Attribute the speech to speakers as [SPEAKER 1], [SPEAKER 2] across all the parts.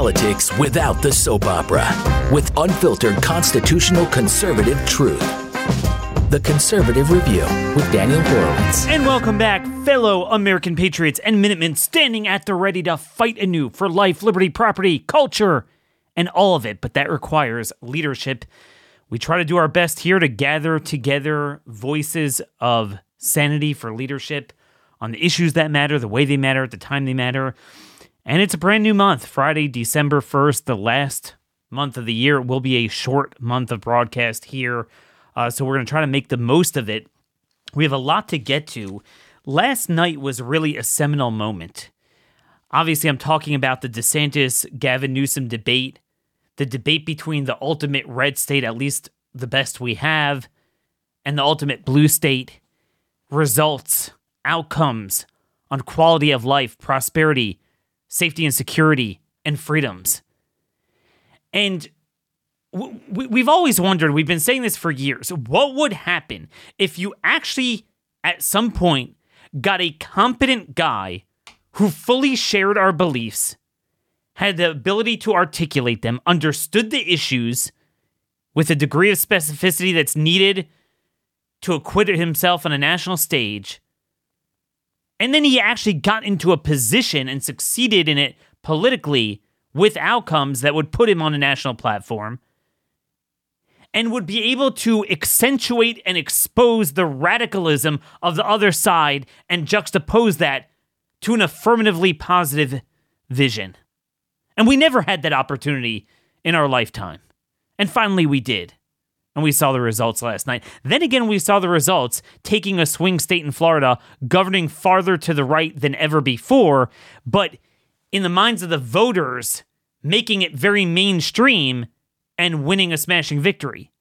[SPEAKER 1] politics without the soap opera with unfiltered constitutional conservative truth. The Conservative Review with Daniel Horowitz.
[SPEAKER 2] And welcome back, fellow American patriots and Minutemen standing at the ready to fight anew for life, liberty, property, culture, and all of it. But that requires leadership. We try to do our best here to gather together voices of sanity for leadership on the issues that matter, the way they matter, at the time they matter. And it's a brand new month, Friday, December 1st, the last month of the year. It will be a short month of broadcast here. Uh, so we're going to try to make the most of it. We have a lot to get to. Last night was really a seminal moment. Obviously, I'm talking about the DeSantis Gavin Newsom debate, the debate between the ultimate red state, at least the best we have, and the ultimate blue state. Results, outcomes on quality of life, prosperity, safety and security, and freedoms. And we've always wondered, we've been saying this for years, what would happen if you actually, at some point, got a competent guy who fully shared our beliefs, had the ability to articulate them, understood the issues with a degree of specificity that's needed to acquit himself on a national stage, and then he actually got into a position and succeeded in it politically with outcomes that would put him on a national platform and would be able to accentuate and expose the radicalism of the other side and juxtapose that to an affirmatively positive vision. And we never had that opportunity in our lifetime. And finally, we did and we saw the results last night. Then again, we saw the results taking a swing state in Florida, governing farther to the right than ever before, but in the minds of the voters, making it very mainstream and winning a smashing victory.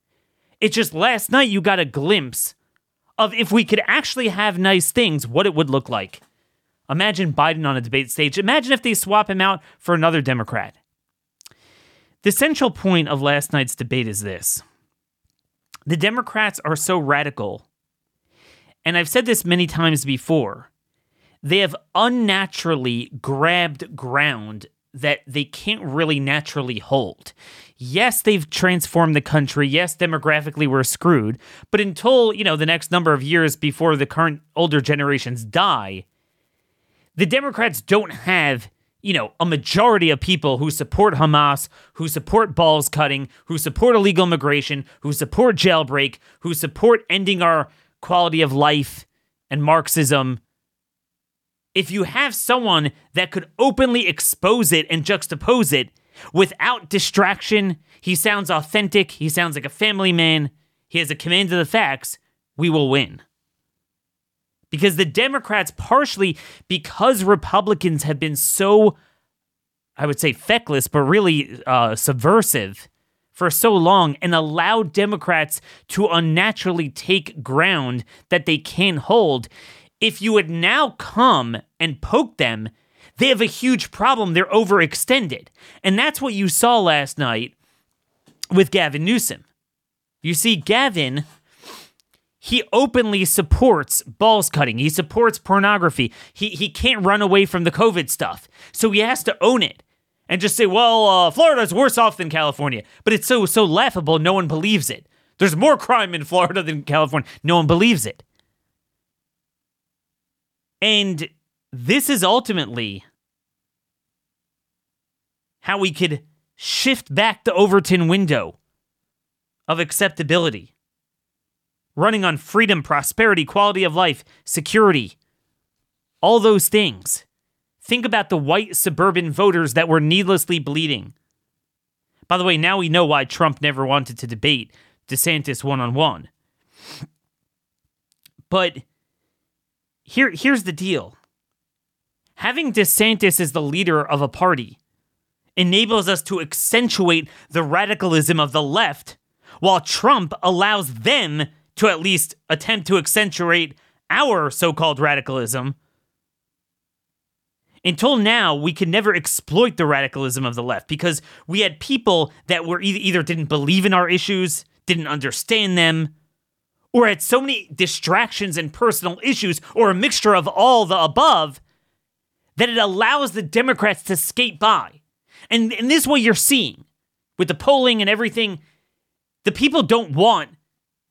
[SPEAKER 2] It's just last night you got a glimpse of if we could actually have nice things, what it would look like. Imagine Biden on a debate stage. Imagine if they swap him out for another Democrat. The central point of last night's debate is this the Democrats are so radical, and I've said this many times before, they have unnaturally grabbed ground that they can't really naturally hold. Yes, they've transformed the country. Yes, demographically we're screwed. But until, you know, the next number of years before the current older generations die, the Democrats don't have you know, a majority of people who support Hamas, who support balls cutting, who support illegal immigration, who support jailbreak, who support ending our quality of life and Marxism. If you have someone that could openly expose it and juxtapose it without distraction, he sounds authentic, he sounds like a family man, he has a command of the facts, we will win because the Democrats, partially because Republicans have been so, I would say, feckless, but really uh, subversive for so long and allowed Democrats to unnaturally take ground that they can't hold. If you would now come and poke them, they have a huge problem. They're overextended. And that's what you saw last night with Gavin Newsom. You see, Gavin he openly supports balls cutting. He supports pornography. He he can't run away from the COVID stuff. So he has to own it and just say, "Well, uh, Florida's worse off than California." But it's so so laughable. No one believes it. There's more crime in Florida than California. No one believes it. And this is ultimately how we could shift back the Overton window of acceptability running on freedom, prosperity, quality of life, security, all those things. Think about the white suburban voters that were needlessly bleeding. By the way, now we know why Trump never wanted to debate DeSantis one on one. But here, here's the deal having DeSantis as the leader of a party enables us to accentuate the radicalism of the left, while Trump allows them to at least attempt to accentuate our so called radicalism. Until now, we could never exploit the radicalism of the left because we had people that were either, either didn't believe in our issues, didn't understand them, or had so many distractions and personal issues, or a mixture of all the above, that it allows the Democrats to skate by. And, and this is what you're seeing with the polling and everything. The people don't want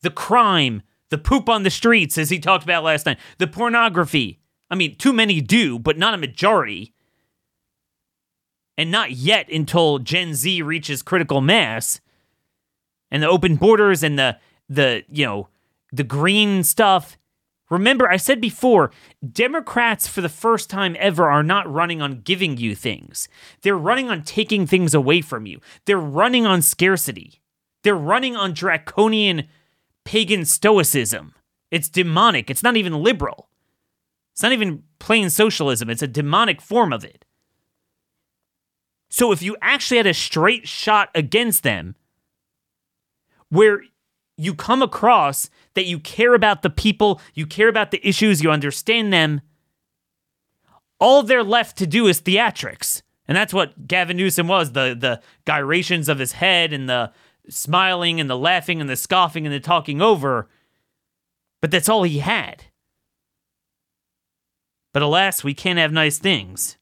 [SPEAKER 2] the crime, the poop on the streets, as he talked about last night, the pornography. I mean, too many do, but not a majority. And not yet until Gen Z reaches critical mass and the open borders and the the you know the green stuff remember i said before democrats for the first time ever are not running on giving you things they're running on taking things away from you they're running on scarcity they're running on draconian pagan stoicism. It's demonic. It's not even liberal. It's not even plain socialism. It's a demonic form of it. So if you actually had a straight shot against them where you come across that you care about the people, you care about the issues, you understand them, all they're left to do is theatrics. And that's what Gavin Newsom was the, the gyrations of his head and the smiling and the laughing and the scoffing and the talking over. But that's all he had. But alas, we can't have nice things.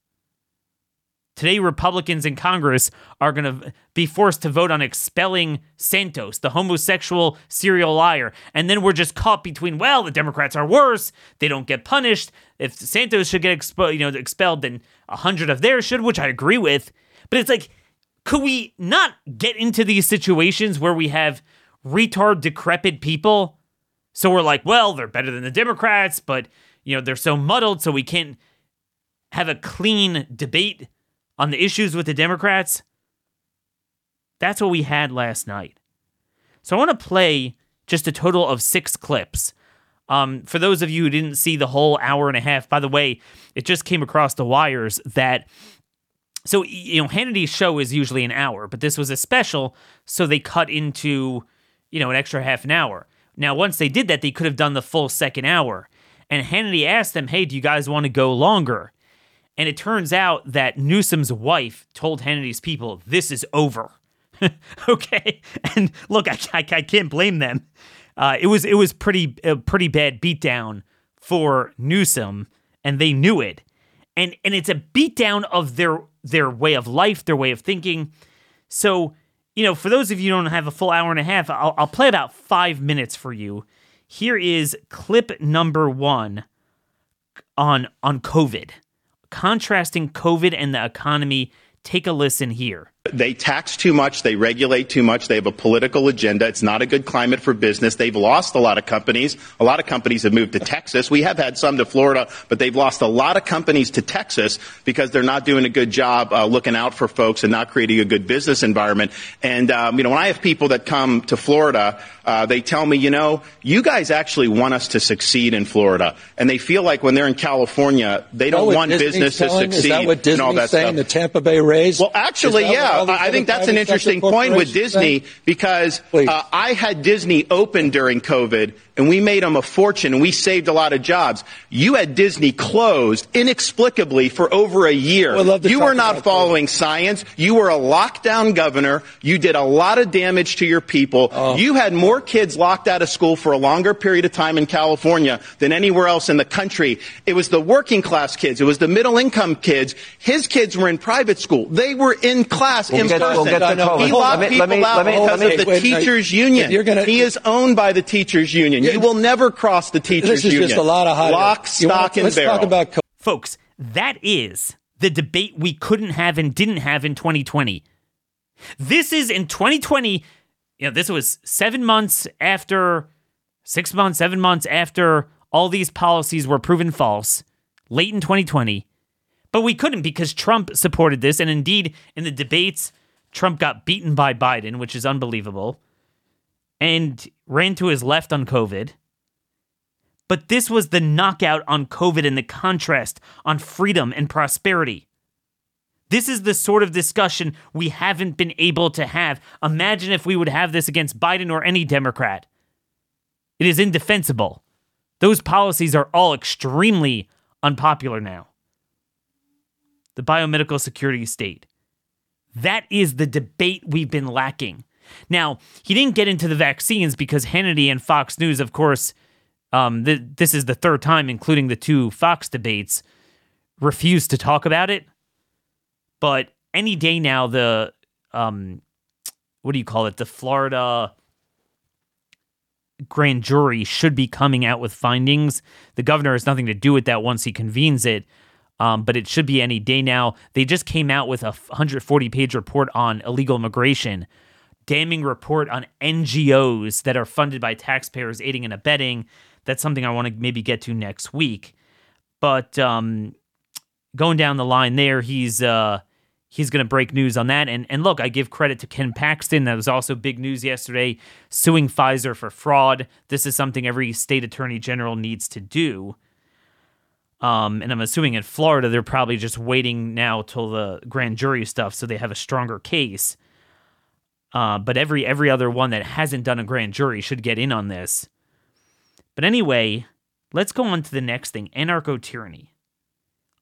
[SPEAKER 2] Today, Republicans in Congress are going to be forced to vote on expelling Santos, the homosexual serial liar. And then we're just caught between, well, the Democrats are worse. They don't get punished. If Santos should get expo- you know, expelled, then a hundred of theirs should, which I agree with. But it's like, could we not get into these situations where we have retard, decrepit people? So we're like, well, they're better than the Democrats, but you know, they're so muddled, so we can't have a clean debate on the issues with the Democrats, that's what we had last night. So I want to play just a total of six clips. Um, for those of you who didn't see the whole hour and a half, by the way, it just came across the wires that. So, you know, Hannity's show is usually an hour, but this was a special, so they cut into, you know, an extra half an hour. Now, once they did that, they could have done the full second hour. And Hannity asked them, hey, do you guys want to go longer? And it turns out that Newsom's wife told Hannity's people, this is over. okay. And look, I, I, I, can't blame them. Uh, it was it was pretty a pretty bad beatdown for Newsom, and they knew it. And and it's a beatdown of their their way of life, their way of thinking. So, you know, for those of you who don't have a full hour and a half, I'll, I'll play about five minutes for you. Here is clip number one on on COVID contrasting COVID and the economy. Take a listen here.
[SPEAKER 3] They tax too much. They regulate too much. They have a political agenda. It's not a good climate for business. They've lost a lot of companies. A lot of companies have moved to Texas. We have had some to Florida, but they've lost a lot of companies to Texas because they're not doing a good job uh, looking out for folks and not creating a good business environment. And, um, you know, when I have people that come to Florida, uh, they tell me, you know, you guys actually want us to succeed in Florida. And they feel like when they're in California, they don't want Disney's business
[SPEAKER 4] telling?
[SPEAKER 3] to succeed.
[SPEAKER 4] Is that what Disney's
[SPEAKER 3] and all that
[SPEAKER 4] saying,
[SPEAKER 3] stuff.
[SPEAKER 4] the Tampa Bay Rays?
[SPEAKER 3] Well, actually, yeah. I think that's an interesting point with Disney because uh, I had Disney open during COVID and we made them a fortune and we saved a lot of jobs. You had Disney closed inexplicably for over a year.
[SPEAKER 4] Well,
[SPEAKER 3] you were not following science. You were a lockdown governor. You did a lot of damage to your people. Oh. You had more kids locked out of school for a longer period of time in California than anywhere else in the country. It was the working class kids. It was the middle income kids. His kids were in private school. They were in class
[SPEAKER 5] we'll
[SPEAKER 3] in
[SPEAKER 5] get,
[SPEAKER 3] person.
[SPEAKER 5] We'll get to
[SPEAKER 3] he locked me, people me, out me, because of the wait, teachers union. Gonna, he is owned by the teachers union. You will never cross the teachers union.
[SPEAKER 4] this is
[SPEAKER 3] union.
[SPEAKER 4] just a lot of hot
[SPEAKER 3] Lock, stock,
[SPEAKER 4] want,
[SPEAKER 3] and barrel.
[SPEAKER 4] Talk about co-
[SPEAKER 2] Folks, that is the debate we couldn't have and didn't have in 2020. This is in 2020. You know, this was seven months after, six months, seven months after all these policies were proven false, late in 2020. But we couldn't because Trump supported this. And indeed, in the debates, Trump got beaten by Biden, which is unbelievable, and ran to his left on COVID. But this was the knockout on COVID and the contrast on freedom and prosperity. This is the sort of discussion we haven't been able to have. Imagine if we would have this against Biden or any Democrat. It is indefensible. Those policies are all extremely unpopular now. The biomedical security state. That is the debate we've been lacking. Now, he didn't get into the vaccines because Hannity and Fox News, of course, um, th- this is the third time, including the two Fox debates, refused to talk about it. But any day now the um what do you call it? The Florida grand jury should be coming out with findings. The governor has nothing to do with that once he convenes it. Um, but it should be any day now. They just came out with a 140 page report on illegal immigration, damning report on NGOs that are funded by taxpayers aiding and abetting. That's something I want to maybe get to next week. But um, going down the line there, he's uh, he's going to break news on that. And and look, I give credit to Ken Paxton. That was also big news yesterday, suing Pfizer for fraud. This is something every state attorney general needs to do. Um, and I'm assuming in Florida they're probably just waiting now till the grand jury stuff, so they have a stronger case. Uh, but every every other one that hasn't done a grand jury should get in on this. But anyway, let's go on to the next thing: anarcho tyranny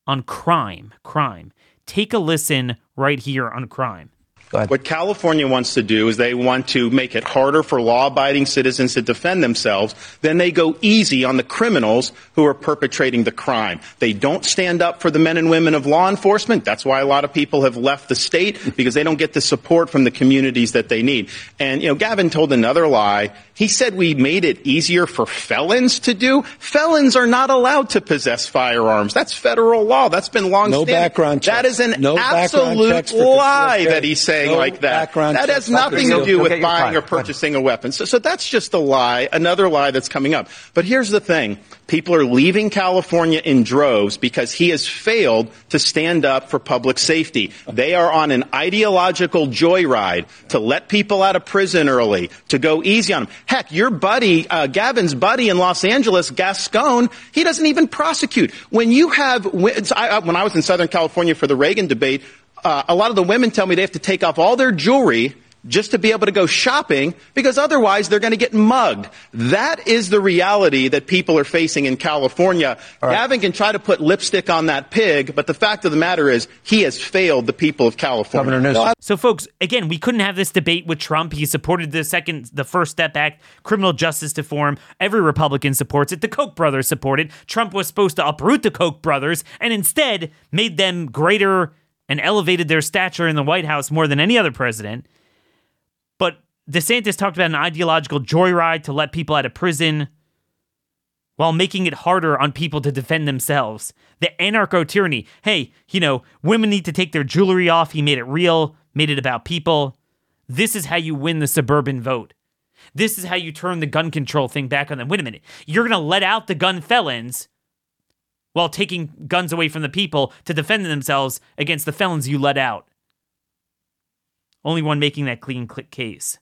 [SPEAKER 2] on crime. Crime. Take a listen right here on crime.
[SPEAKER 3] What California wants to do is they want to make it harder for law abiding citizens to defend themselves. Then they go easy on the criminals who are perpetrating the crime. They don't stand up for the men and women of law enforcement. That's why a lot of people have left the state because they don't get the support from the communities that they need. And, you know, Gavin told another lie. He said we made it easier for felons to do. Felons are not allowed to possess firearms. That's federal law. That's been long standing.
[SPEAKER 4] No background check.
[SPEAKER 3] That is an
[SPEAKER 4] No
[SPEAKER 3] absolute lie that
[SPEAKER 4] he
[SPEAKER 3] he's saying
[SPEAKER 4] No
[SPEAKER 3] like that. That has nothing to do with buying or purchasing a weapon. So, so that's just a lie, another lie that's coming up. But here's the thing. People are leaving California in droves because he has failed to stand up for public safety. They are on an ideological joyride to let people out of prison early, to go easy on them. Heck, your buddy, uh, Gavin's buddy in Los Angeles, Gascon, he doesn't even prosecute. When you have, when I was in Southern California for the Reagan debate, uh, a lot of the women tell me they have to take off all their jewelry just to be able to go shopping because otherwise they're going to get mugged. That is the reality that people are facing in California. Gavin can try to put lipstick on that pig, but the fact of the matter is he has failed the people of California.
[SPEAKER 4] Governor Newsom.
[SPEAKER 2] So, folks, again, we couldn't have this debate with Trump. He supported the second, the First Step Act, criminal justice reform. Every Republican supports it. The Koch brothers support it. Trump was supposed to uproot the Koch brothers and instead made them greater and elevated their stature in the White House more than any other president. But DeSantis talked about an ideological joyride to let people out of prison while making it harder on people to defend themselves. The anarcho tyranny. Hey, you know, women need to take their jewelry off. He made it real, made it about people. This is how you win the suburban vote. This is how you turn the gun control thing back on them. Wait a minute. You're going to let out the gun felons while taking guns away from the people to defend themselves against the felons you let out. Only one making that clean click case.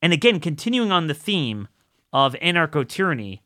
[SPEAKER 2] And again, continuing on the theme of anarcho tyranny,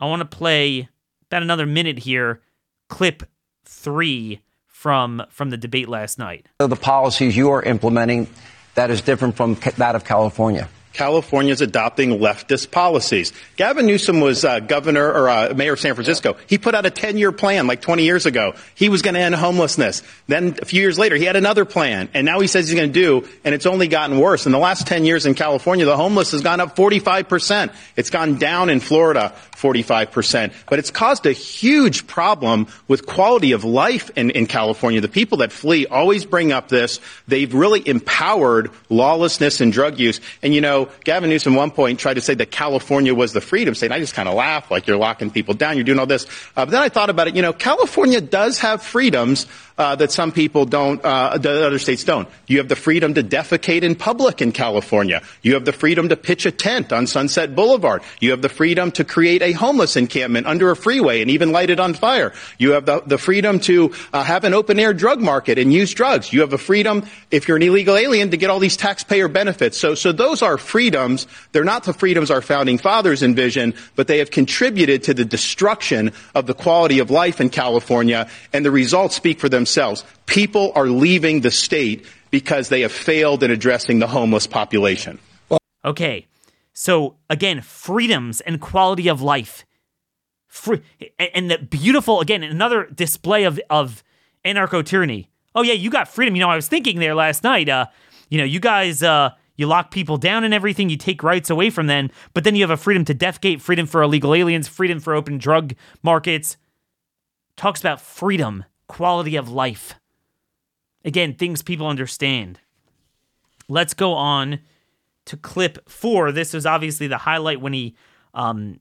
[SPEAKER 2] I want to play about another minute here, clip three from from the debate last night.
[SPEAKER 5] the policies you are implementing that is different from that of California?
[SPEAKER 3] California is adopting leftist policies. Gavin Newsom was uh, governor or uh, mayor of San Francisco. He put out a 10-year plan like 20 years ago. He was going to end homelessness. Then a few years later, he had another plan, and now he says he's going to do, and it's only gotten worse. In the last 10 years in California, the homeless has gone up 45 percent. It's gone down in Florida 45 percent. But it's caused a huge problem with quality of life in, in California. The people that flee always bring up this. They've really empowered lawlessness and drug use. And you know, Gavin Newsom at one point tried to say that California was the freedom state. I just kind of laugh, like you're locking people down, you're doing all this. Uh, but then I thought about it. You know, California does have freedoms uh, that some people don't, uh, that other states don't. You have the freedom to defecate in public in California. You have the freedom to pitch a tent on Sunset Boulevard. You have the freedom to create a homeless encampment under a freeway and even light it on fire. You have the, the freedom to uh, have an open air drug market and use drugs. You have the freedom, if you're an illegal alien, to get all these taxpayer benefits. So, so those are freedoms. They're not the freedoms our founding fathers envisioned, but they have contributed to the destruction of the quality of life in California, and the results speak for themselves. People are leaving the state because they have failed in addressing the homeless population.
[SPEAKER 2] Okay, so again, freedoms and quality of life. Free, and the beautiful, again, another display of, of anarcho tyranny. Oh, yeah, you got freedom. You know, I was thinking there last night, uh, you know, you guys, uh, you lock people down and everything, you take rights away from them, but then you have a freedom to defecate, freedom for illegal aliens, freedom for open drug markets. Talks about freedom, quality of life. Again, things people understand. Let's go on to clip four. This was obviously the highlight when he um,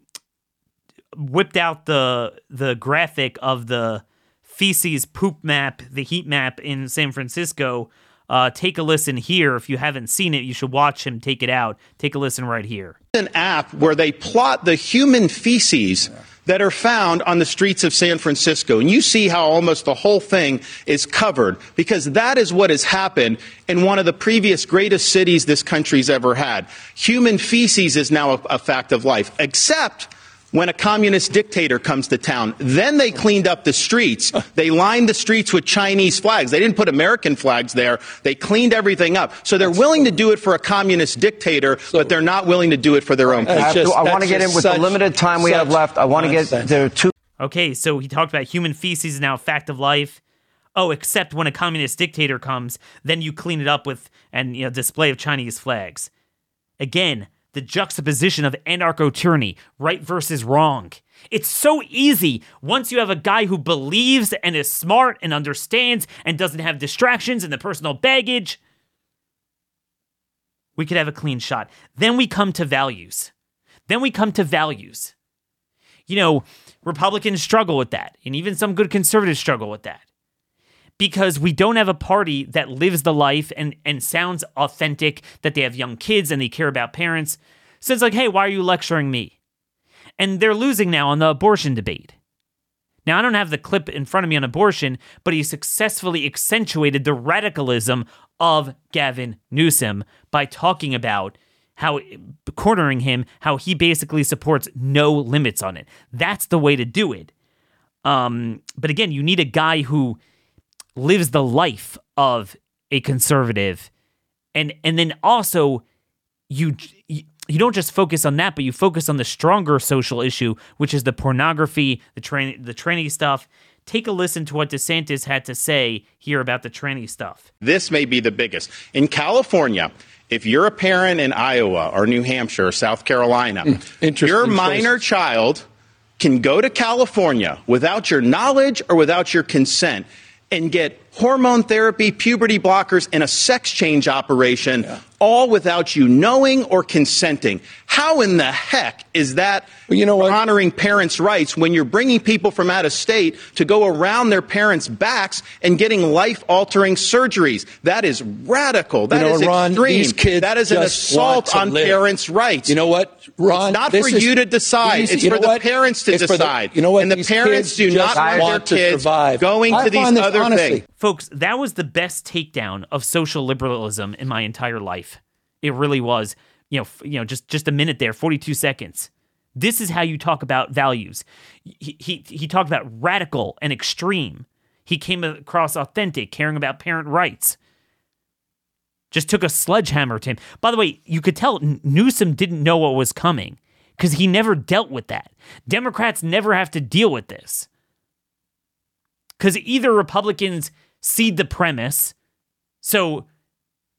[SPEAKER 2] whipped out the the graphic of the feces poop map, the heat map in San Francisco. Uh, take a listen here. If you haven't seen it, you should watch him take it out. Take a listen right here.
[SPEAKER 3] An app where they plot the human feces that are found on the streets of San Francisco. And you see how almost the whole thing is covered because that is what has happened in one of the previous greatest cities this country's ever had. Human feces is now a, a fact of life, except when a communist dictator comes to town. Then they cleaned up the streets. They lined the streets with Chinese flags. They didn't put American flags there. They cleaned everything up. So they're willing to do it for a communist dictator, but they're not willing to do it for their own
[SPEAKER 5] I,
[SPEAKER 3] people.
[SPEAKER 5] I want to get in with the limited time we have left. I want to get to two.
[SPEAKER 2] Okay, so he talked about human feces is now a fact of life. Oh, except when a communist dictator comes, then you clean it up with and you know display of Chinese flags. Again, the juxtaposition of anarcho tyranny, right versus wrong. It's so easy once you have a guy who believes and is smart and understands and doesn't have distractions and the personal baggage. We could have a clean shot. Then we come to values. Then we come to values. You know, Republicans struggle with that, and even some good conservatives struggle with that because we don't have a party that lives the life and, and sounds authentic, that they have young kids and they care about parents. So it's like, hey, why are you lecturing me? And they're losing now on the abortion debate. Now, I don't have the clip in front of me on abortion, but he successfully accentuated the radicalism of Gavin Newsom by talking about how cornering him, how he basically supports no limits on it. That's the way to do it. Um, but again, you need a guy who lives the life of a conservative. And and then also you you don't just focus on that but you focus on the stronger social issue which is the pornography the train the tranny stuff. Take a listen to what DeSantis had to say here about the tranny stuff.
[SPEAKER 3] This may be the biggest. In California if you're a parent in Iowa or New Hampshire or South Carolina
[SPEAKER 4] mm,
[SPEAKER 3] your minor choice. child can go to California without your knowledge or without your consent and get hormone therapy, puberty blockers, and a sex change operation, yeah. all without you knowing or consenting. How in the heck is that well, you know what? honoring parents' rights when you're bringing people from out of state to go around their parents' backs and getting life-altering surgeries? That is radical. That
[SPEAKER 4] you know,
[SPEAKER 3] is
[SPEAKER 4] Ron,
[SPEAKER 3] extreme.
[SPEAKER 4] These kids
[SPEAKER 3] that is an assault on
[SPEAKER 4] live.
[SPEAKER 3] parents' rights.
[SPEAKER 4] You know what, Ron?
[SPEAKER 3] It's not for
[SPEAKER 4] is,
[SPEAKER 3] you to decide.
[SPEAKER 4] These,
[SPEAKER 3] it's
[SPEAKER 4] for
[SPEAKER 3] the
[SPEAKER 4] what?
[SPEAKER 3] parents to
[SPEAKER 4] it's
[SPEAKER 3] decide.
[SPEAKER 4] The, you know what?
[SPEAKER 3] And the
[SPEAKER 4] these
[SPEAKER 3] parents do not want,
[SPEAKER 4] want
[SPEAKER 3] their kids
[SPEAKER 4] survive.
[SPEAKER 3] going
[SPEAKER 4] I
[SPEAKER 3] to these other
[SPEAKER 4] honestly,
[SPEAKER 3] things.
[SPEAKER 2] Folks, that was the best takedown of social liberalism in my entire life. It really was. You know, you know, just just a minute there, 42 seconds. This is how you talk about values. He, he, he talked about radical and extreme. He came across authentic, caring about parent rights. Just took a sledgehammer to him. By the way, you could tell Newsom didn't know what was coming because he never dealt with that. Democrats never have to deal with this. Because either Republicans cede the premise, so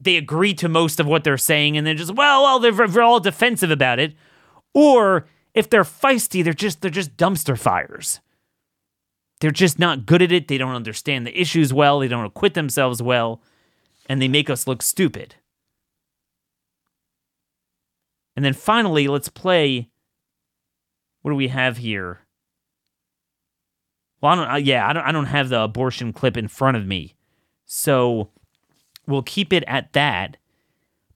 [SPEAKER 2] they agree to most of what they're saying, and they're just, well, well, they're, they're all defensive about it. Or if they're feisty, they're just they're just dumpster fires. They're just not good at it. They don't understand the issues well. They don't acquit themselves well, and they make us look stupid. And then finally, let's play. What do we have here? Well, I don't. Uh, yeah, I don't. I don't have the abortion clip in front of me, so we'll keep it at that.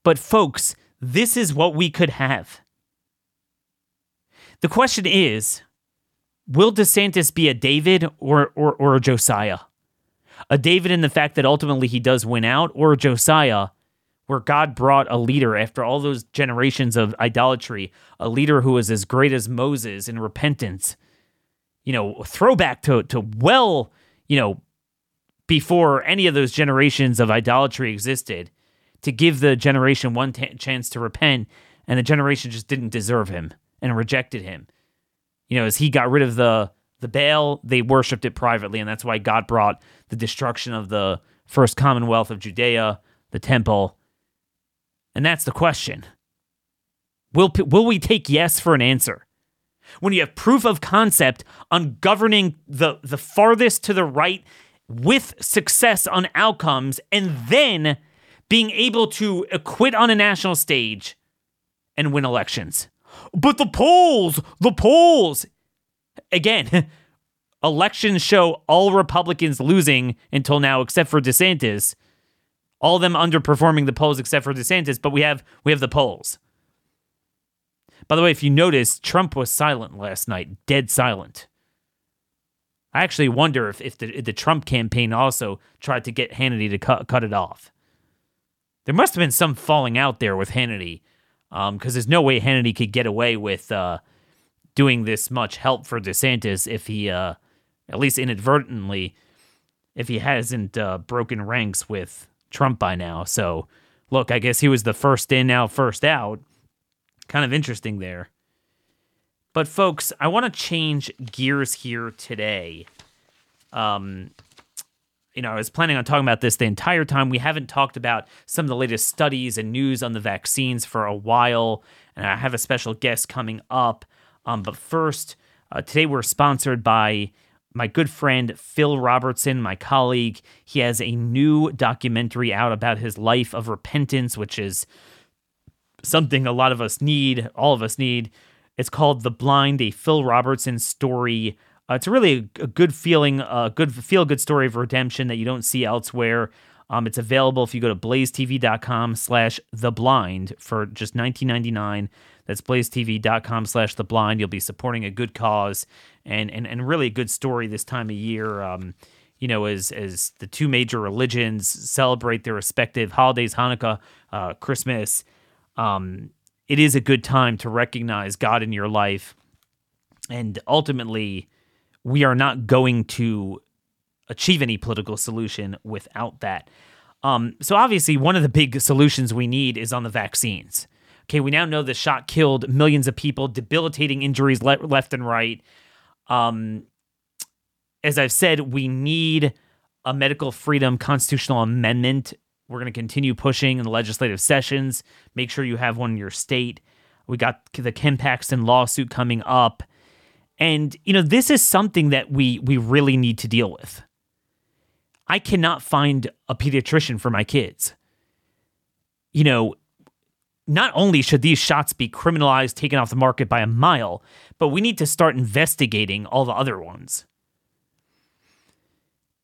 [SPEAKER 2] But folks, this is what we could have. The question is, will DeSantis be a David or or, or a Josiah? A David in the fact that ultimately he does win out, or a Josiah where God brought a leader after all those generations of idolatry, a leader who was as great as Moses in repentance you know, throwback to to well, you know, before any of those generations of idolatry existed, to give the generation one t- chance to repent, and the generation just didn't deserve him and rejected him. You know, as he got rid of the the Baal, they worshipped it privately, and that's why God brought the destruction of the first commonwealth of Judea, the temple. And that's the question. Will will we take yes for an answer? When you have proof of concept on governing the the farthest to the right with success on outcomes and then being able to acquit on a national stage and win elections. But the polls, the polls. Again, elections show all Republicans losing until now, except for DeSantis. All of them underperforming the polls except for DeSantis, but we have we have the polls. By the way, if you notice, Trump was silent last night, dead silent. I actually wonder if, if the, if the Trump campaign also tried to get Hannity to cut, cut it off. There must have been some falling out there with Hannity, because um, there's no way Hannity could get away with uh, doing this much help for DeSantis if he, uh, at least inadvertently, if he hasn't uh, broken ranks with Trump by now. So, look, I guess he was the first in, now first out. Kind of interesting there. But, folks, I want to change gears here today. Um, you know, I was planning on talking about this the entire time. We haven't talked about some of the latest studies and news on the vaccines for a while, and I have a special guest coming up. Um, but first, uh, today we're sponsored by my good friend Phil Robertson, my colleague. He has a new documentary out about his life of repentance, which is something a lot of us need, all of us need. It's called The Blind, a Phil Robertson story. Uh, it's really a, good feeling, a good feel good story of redemption that you don't see elsewhere. Um, it's available if you go to blazetv.com slash the blind for just $19.99. That's blazetv.com slash the blind. You'll be supporting a good cause and, and, and really a good story this time of year. Um, you know, as, as the two major religions celebrate their respective holidays, Hanukkah, uh, Christmas, um, it is a good time to recognize God in your life. And ultimately, we are not going to achieve any political solution without that. Um, so obviously, one of the big solutions we need is on the vaccines. Okay, we now know the shot killed millions of people, debilitating injuries le- left and right. Um, as I've said, we need a medical freedom constitutional amendment. We're going to continue pushing in the legislative sessions. Make sure you have one in your state. We got the Ken Paxton lawsuit coming up. And you know, this is something that we we really need to deal with. I cannot find a pediatrician for my kids. You know, not only should these shots be criminalized, taken off the market by a mile, but we need to start investigating all the other ones.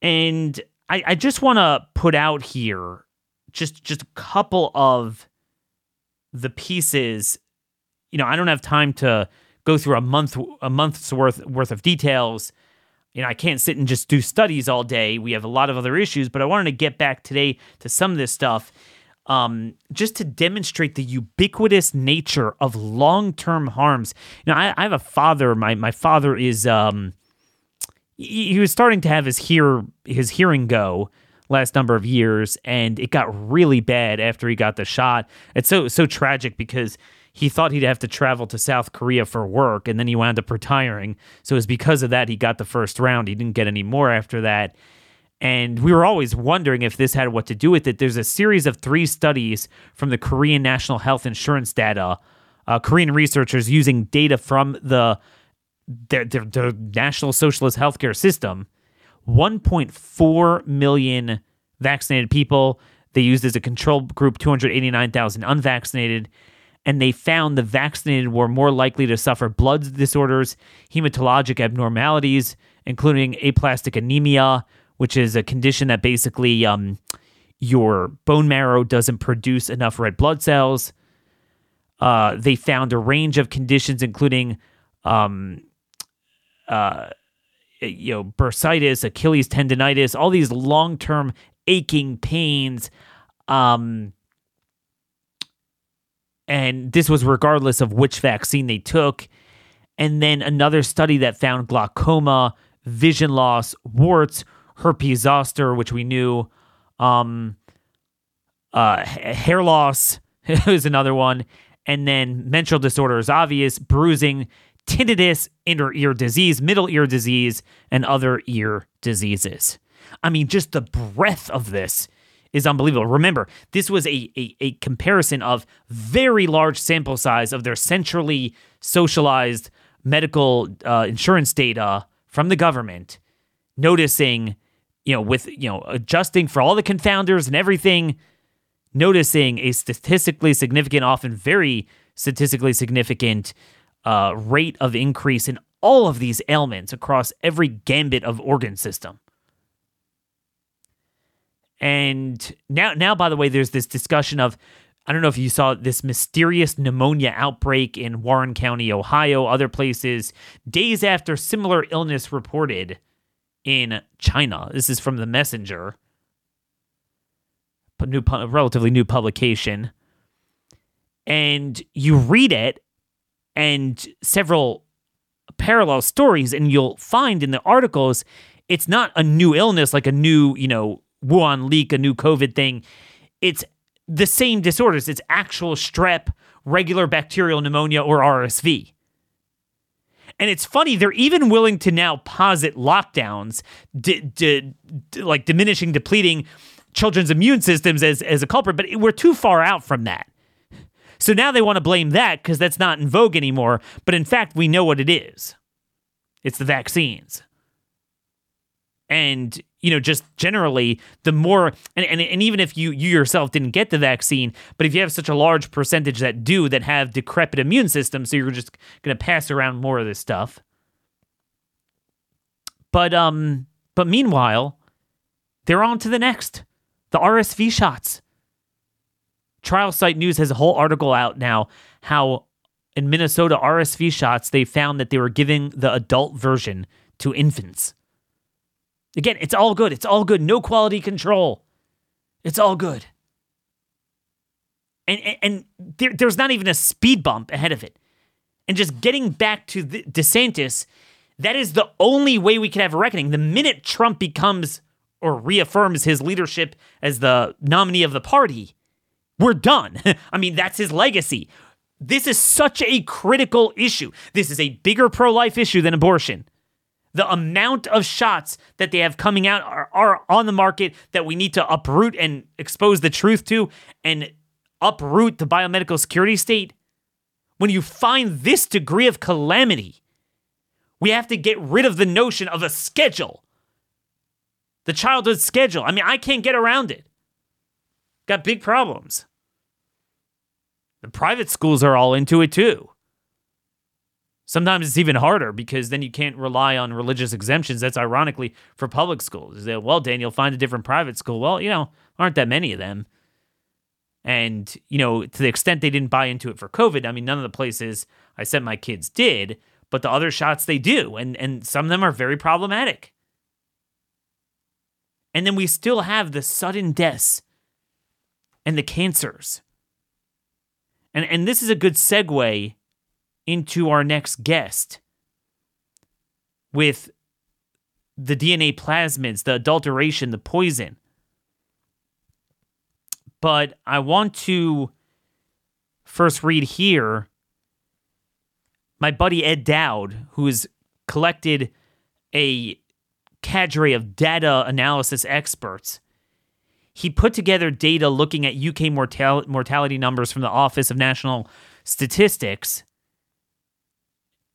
[SPEAKER 2] And I, I just want to put out here just just a couple of the pieces. You know, I don't have time to go through a month a month's worth worth of details. You know, I can't sit and just do studies all day. We have a lot of other issues, but I wanted to get back today to some of this stuff um, just to demonstrate the ubiquitous nature of long term harms. You know, I, I, have a father. My my father is um, he, he was starting to have his hear his hearing go last number of years, and it got really bad after he got the shot. It's so so tragic because he thought he'd have to travel to South Korea for work, and then he wound up retiring. So it was because of that he got the first round. He didn't get any more after that. And we were always wondering if this had what to do with it. There's a series of three studies from the Korean National Health Insurance data, uh, Korean researchers using data from the their, their, their National Socialist Healthcare System. 1.4 million vaccinated people. They used as a control group 289,000 unvaccinated. And they found the vaccinated were more likely to suffer blood disorders, hematologic abnormalities, including aplastic anemia, which is a condition that basically um, your bone marrow doesn't produce enough red blood cells. Uh, they found a range of conditions, including, um, uh, you know, bursitis, Achilles tendonitis, all these long-term aching pains. Um, and this was regardless of which vaccine they took. And then another study that found glaucoma, vision loss, warts, herpes zoster, which we knew. Um, uh, hair loss is another one. And then menstrual disorders, obvious, bruising, tinnitus, inner ear disease, middle ear disease, and other ear diseases. I mean, just the breadth of this is unbelievable. Remember, this was a, a, a comparison of very large sample size of their centrally socialized medical uh, insurance data from the government, noticing you know, with, you know, adjusting for all the confounders and everything, noticing a statistically significant, often very statistically significant uh, rate of increase in all of these ailments across every gambit of organ system. And now, now, by the way, there's this discussion of I don't know if you saw this mysterious pneumonia outbreak in Warren County, Ohio, other places, days after similar illness reported in China. This is from the Messenger, a new, relatively new publication. And you read it, and several parallel stories, and you'll find in the articles it's not a new illness like a new, you know, Wuhan leak, a new COVID thing. It's the same disorders. It's actual strep, regular bacterial pneumonia, or RSV. And it's funny, they're even willing to now posit lockdowns, d- d- d- like diminishing, depleting children's immune systems as, as a culprit, but we're too far out from that. So now they want to blame that because that's not in vogue anymore. But in fact, we know what it is it's the vaccines. And you know, just generally, the more, and, and, and even if you, you yourself didn't get the vaccine, but if you have such a large percentage that do, that have decrepit immune systems, so you're just going to pass around more of this stuff. But, um, but meanwhile, they're on to the next the RSV shots. Trial Site News has a whole article out now how in Minnesota RSV shots, they found that they were giving the adult version to infants. Again, it's all good. It's all good. No quality control. It's all good. And, and, and there, there's not even a speed bump ahead of it. And just getting back to the, DeSantis, that is the only way we can have a reckoning. The minute Trump becomes or reaffirms his leadership as the nominee of the party, we're done. I mean, that's his legacy. This is such a critical issue. This is a bigger pro life issue than abortion the amount of shots that they have coming out are, are on the market that we need to uproot and expose the truth to and uproot the biomedical security state. When you find this degree of calamity, we have to get rid of the notion of a schedule. The childhood schedule. I mean, I can't get around it. Got big problems. The private schools are all into it too. Sometimes it's even harder because then you can't rely on religious exemptions. That's ironically for public schools. They, well, Daniel, find a different private school. Well, you know, aren't that many of them. And, you know, to the extent they didn't buy into it for COVID, I mean, none of the places I sent my kids did, but the other shots they do. And, and some of them are very problematic. And then we still have the sudden deaths and the cancers. And, and this is a good segue into our next guest with the DNA plasmids, the adulteration, the poison. But I want to first read here my buddy Ed Dowd, who has collected a cadre of data analysis experts. He put together data looking at UK mortal- mortality numbers from the Office of National Statistics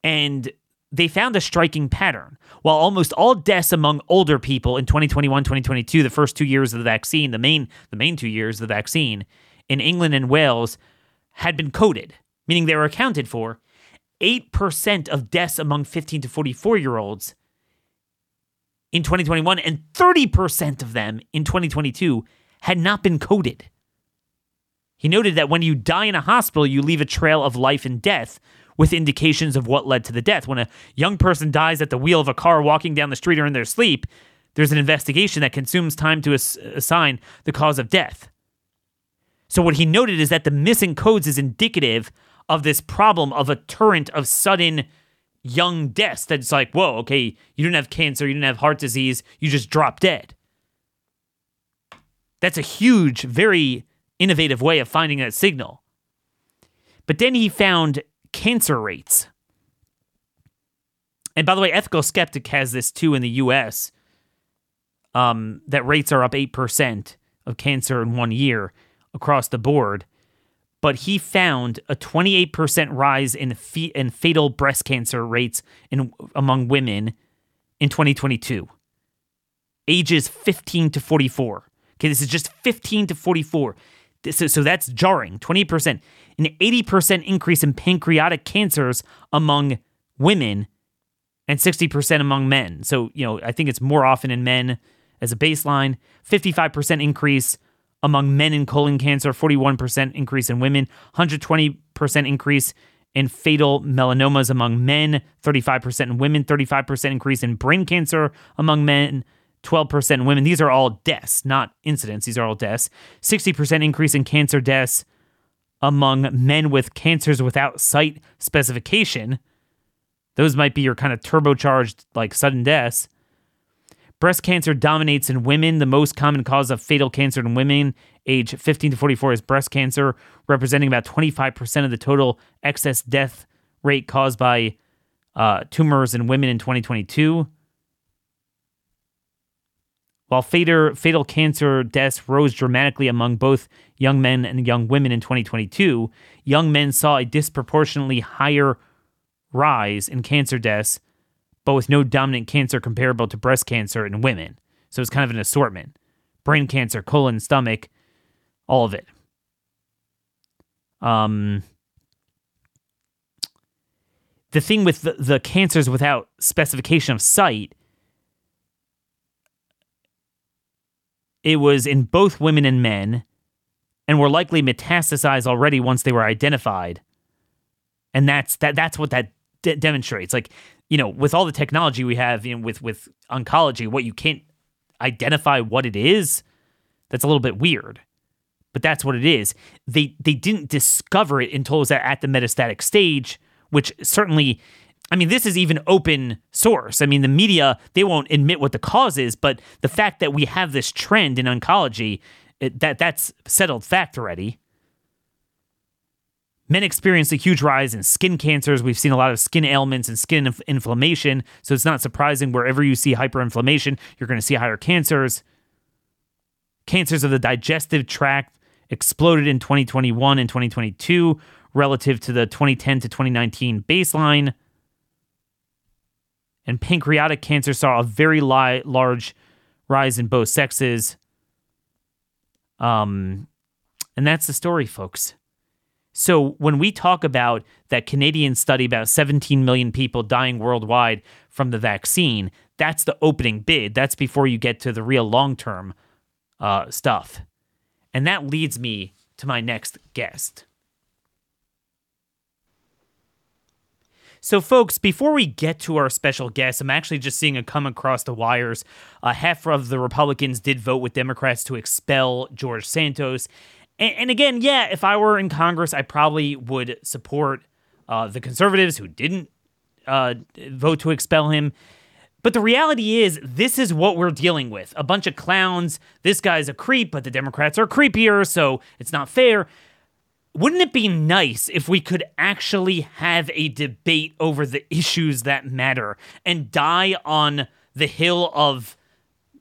[SPEAKER 2] and they found a striking pattern. While almost all deaths among older people in 2021, 2022, the first two years of the vaccine, the main the main two years of the vaccine in England and Wales had been coded, meaning they were accounted for. 8% of deaths among 15 to 44 year olds in 2021 and 30% of them in 2022 had not been coded. He noted that when you die in a hospital, you leave a trail of life and death, with indications of what led to the death. When a young person dies at the wheel of a car walking down the street or in their sleep, there's an investigation that consumes time to ass- assign the cause of death. So, what he noted is that the missing codes is indicative of this problem of a torrent of sudden young deaths that's like, whoa, okay, you didn't have cancer, you didn't have heart disease, you just dropped dead. That's a huge, very innovative way of finding that signal. But then he found cancer rates. And by the way, Ethical Skeptic has this too in the US. Um, that rates are up 8% of cancer in one year across the board. But he found a 28% rise in, fe- in fatal breast cancer rates in, among women in 2022. ages 15 to 44. Okay, this is just 15 to 44. This is, so that's jarring, 20%. An 80% increase in pancreatic cancers among women and 60% among men. So, you know, I think it's more often in men as a baseline. 55% increase among men in colon cancer, 41% increase in women, 120% increase in fatal melanomas among men, 35% in women, 35% increase in brain cancer among men, 12% in women. These are all deaths, not incidents. These are all deaths. 60% increase in cancer deaths among men with cancers without site specification. Those might be your kind of turbocharged, like sudden deaths. Breast cancer dominates in women. The most common cause of fatal cancer in women age 15 to 44 is breast cancer, representing about 25% of the total excess death rate caused by uh, tumors in women in 2022. While fatal, fatal cancer deaths rose dramatically among both young men and young women in 2022, young men saw a disproportionately higher rise in cancer deaths, but with no dominant cancer comparable to breast cancer in women. So it's kind of an assortment brain cancer, colon, stomach, all of it. Um, the thing with the, the cancers without specification of site, it was in both women and men, and were likely metastasized already once they were identified. And that's that. That's what that de- demonstrates. Like you know, with all the technology we have, you know, with with oncology, what you can't identify what it is, that's a little bit weird but that's what it is. They they didn't discover it until it was at the metastatic stage, which certainly I mean, this is even open source. I mean, the media, they won't admit what the cause is, but the fact that we have this trend in oncology, it, that that's settled fact already. Men experience a huge rise in skin cancers. We've seen a lot of skin ailments and skin inf- inflammation. So it's not surprising wherever you see hyperinflammation, you're going to see higher cancers. Cancers of the digestive tract, exploded in 2021 and 2022 relative to the 2010 to 2019 baseline. And pancreatic cancer saw a very li- large rise in both sexes. Um, and that's the story, folks. So when we talk about that Canadian study about 17 million people dying worldwide from the vaccine, that's the opening bid. That's before you get to the real long term uh, stuff. And that leads me to my next guest. So, folks, before we get to our special guest, I'm actually just seeing a come across the wires. Uh, half of the Republicans did vote with Democrats to expel George Santos. And, and again, yeah, if I were in Congress, I probably would support uh, the conservatives who didn't uh, vote to expel him. But the reality is, this is what we're dealing with a bunch of clowns. This guy's a creep, but the Democrats are creepier, so it's not fair. Wouldn't it be nice if we could actually have a debate over the issues that matter and die on the hill of,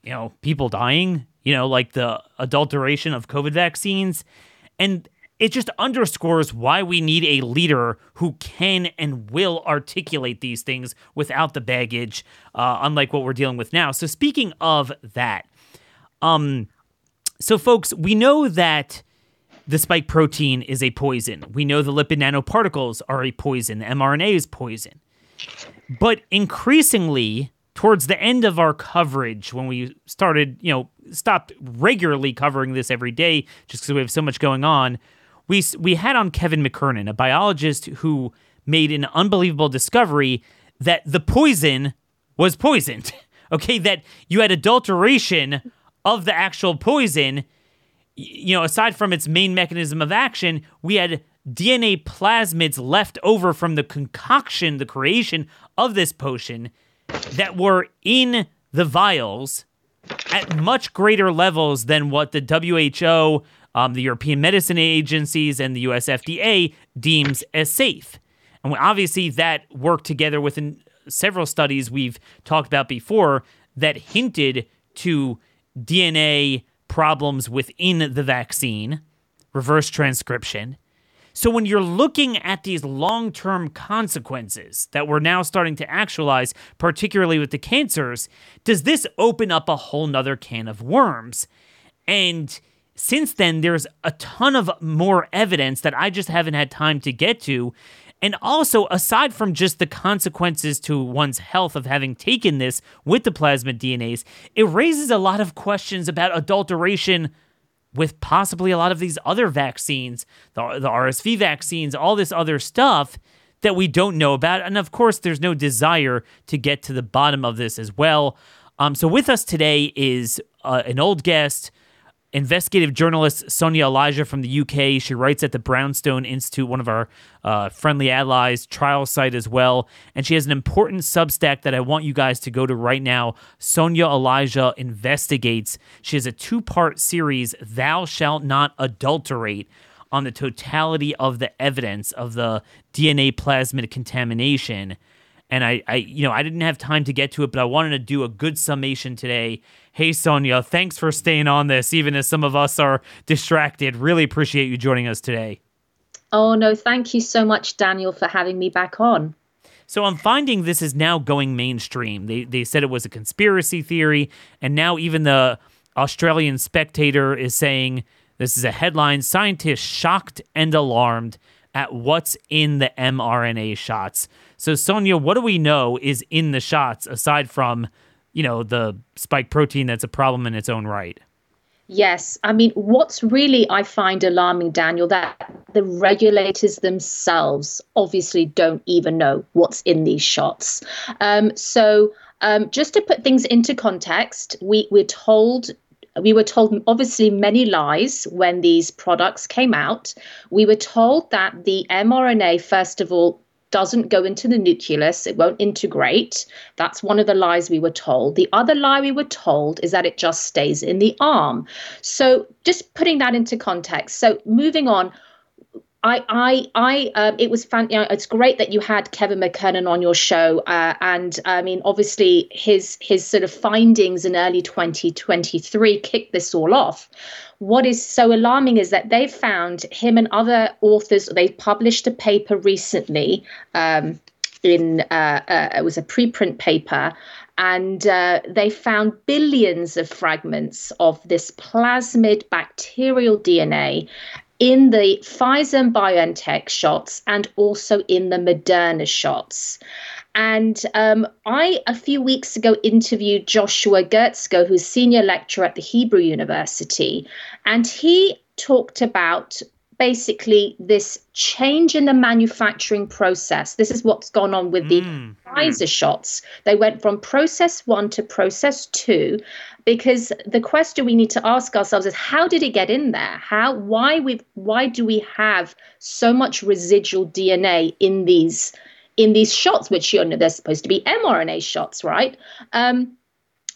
[SPEAKER 2] you know, people dying, you know, like the adulteration of COVID vaccines? And it just underscores why we need a leader who can and will articulate these things without the baggage, uh, unlike what we're dealing with now. So, speaking of that, um, so folks, we know that the spike protein is a poison. We know the lipid nanoparticles are a poison. The mRNA is poison. But increasingly, towards the end of our coverage, when we started, you know, stopped regularly covering this every day just because we have so much going on, we we had on Kevin McKernan, a biologist who made an unbelievable discovery that the poison was poisoned. okay, that you had adulteration of the actual poison. You know, aside from its main mechanism of action, we had DNA plasmids left over from the concoction, the creation of this potion that were in the vials at much greater levels than what the WHO um, the European medicine agencies and the US FDA deems as safe. And obviously, that worked together with several studies we've talked about before that hinted to DNA problems within the vaccine, reverse transcription. So when you're looking at these long-term consequences that we're now starting to actualize, particularly with the cancers, does this open up a whole nother can of worms? And since then, there's a ton of more evidence that I just haven't had time to get to. And also, aside from just the consequences to one's health of having taken this with the plasmid DNAs, it raises a lot of questions about adulteration with possibly a lot of these other vaccines, the, the RSV vaccines, all this other stuff that we don't know about. And of course, there's no desire to get to the bottom of this as well. Um, so, with us today is uh, an old guest investigative journalist Sonia Elijah from the UK. She writes at the Brownstone Institute, one of our uh, friendly allies, TrialSite as well. And she has an important Substack that I want you guys to go to right now. Sonia Elijah Investigates. She has a two part series, Thou Shalt Not Adulterate. On the totality of the evidence of the DNA plasmid contamination and I, I you know i didn't have time to get to it but i wanted to do a good summation today. Hey sonia thanks for staying on this even as some of us are distracted. Really appreciate you joining us today.
[SPEAKER 4] Oh no thank you so much daniel for having me back on.
[SPEAKER 2] So I'm finding this is now going mainstream. They they said it was a conspiracy theory, and now even the Australian Spectator is saying this is a headline: scientists shocked and alarmed at what's in the mRNA shots. So, Sonia, what do we know is in the shots aside from, you know, the spike protein that's a problem in its own right?
[SPEAKER 4] Yes. I mean, what's really I find alarming, Daniel, that the regulators themselves obviously don't even know what's in these shots. Um, so, um, just to put things into context, we, we're told we were told obviously many lies when these products came out. We were told that the mRNA, first of all, doesn't go into the nucleus, it won't integrate. That's one of the lies we were told. The other lie we were told is that it just stays in the arm. So, just putting that into context. So, moving on, I, I, I, um, it was know, it's great that you had Kevin McKernan on your show, uh, and I mean, obviously, his his sort of findings in early 2023 kicked this all off. What is so alarming is that they've found him and other authors. They've published a paper recently. Um, in uh, uh, it was a preprint paper and uh, they found billions of fragments of this plasmid bacterial DNA in the Pfizer and BioNTech shots and also in the Moderna shots. And um, I, a few weeks ago, interviewed Joshua Guetzkow, who's senior lecturer at the Hebrew University, and he talked about basically this change in the manufacturing process. This is what's gone on with the mm. Pfizer shots. They went from process one to process two because the question we need to ask ourselves is how did it get in there? How why we why do we have so much residual DNA in these in these shots, which you know they're supposed to be mRNA shots, right? Um,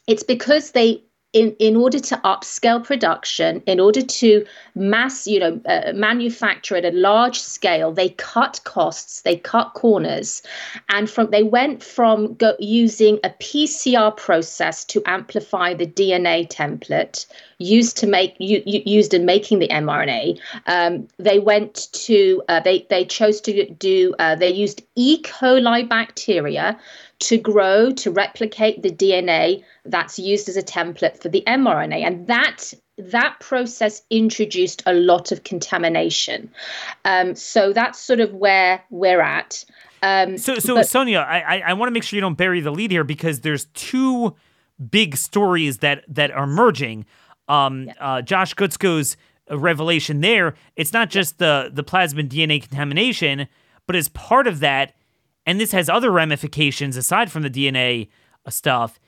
[SPEAKER 4] it's because they in, in order to upscale production, in order to mass, you know, uh, manufacture at a large scale, they cut costs, they cut corners, and from they went from go, using a PCR process to amplify the DNA template used to make u- used in making the mRNA. Um, they went to uh, they they chose to do uh, they used E. coli bacteria to grow, to replicate the DNA that's used as a template for the mRNA. And that that process introduced a lot of contamination. Um, so that's sort of where we're at. Um,
[SPEAKER 2] so, so but- Sonia, I, I, I want to make sure you don't bury the lead here because there's two big stories that that are merging. Um, yeah. uh, Josh Guetzkow's revelation there. It's not just the the plasmid DNA contamination, but as part of that, and this has other ramifications aside from the DNA uh, stuff.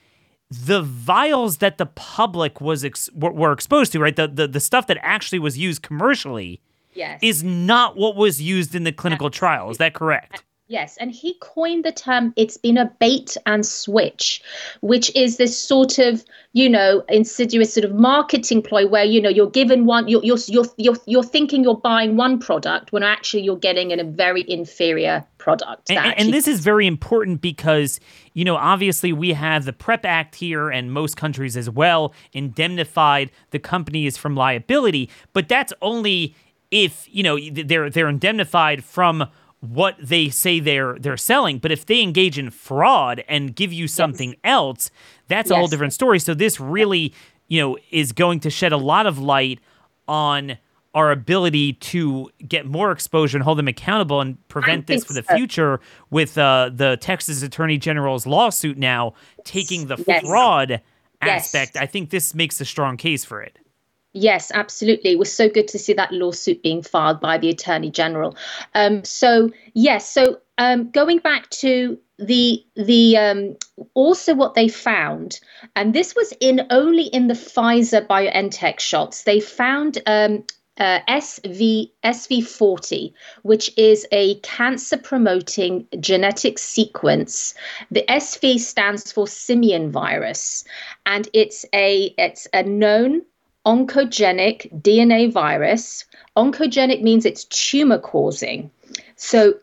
[SPEAKER 2] The vials that the public was ex- were exposed to, right? The, the the stuff that actually was used commercially,
[SPEAKER 4] yes.
[SPEAKER 2] is not what was used in the clinical trial. Is that correct?
[SPEAKER 4] Yes, and he coined the term it's been a bait and switch, which is this sort of, you know, insidious sort of marketing ploy where, you know, you're given one you're you're you're you're, you're thinking you're buying one product when actually you're getting in a very inferior product.
[SPEAKER 2] And, and, this is very important because, you know, obviously we have the PREP Act here and most countries as well indemnified the companies from liability, but that's only if you know they're they're indemnified from what they say they're they're selling, but if they engage in fraud and give you something yes. else, that's yes. a whole different story. So this really, you know, is going to shed a lot of light on our ability to get more exposure and hold them accountable and prevent this for the so. future with uh, the Texas Attorney General's lawsuit now taking the yes. fraud aspect. I think this makes a strong case for it.
[SPEAKER 4] Yes, absolutely. It was so good to see that lawsuit being filed by the Attorney General. Um, so yes, so um, going back to the the um, also what they found, and this was in only in the Pfizer BioNTech shots. They found um, uh, SV SV40, which is a cancer promoting genetic sequence. The SV stands for simian virus, and it's a it's a known oncogenic DNA virus. Oncogenic means it's tumor causing. So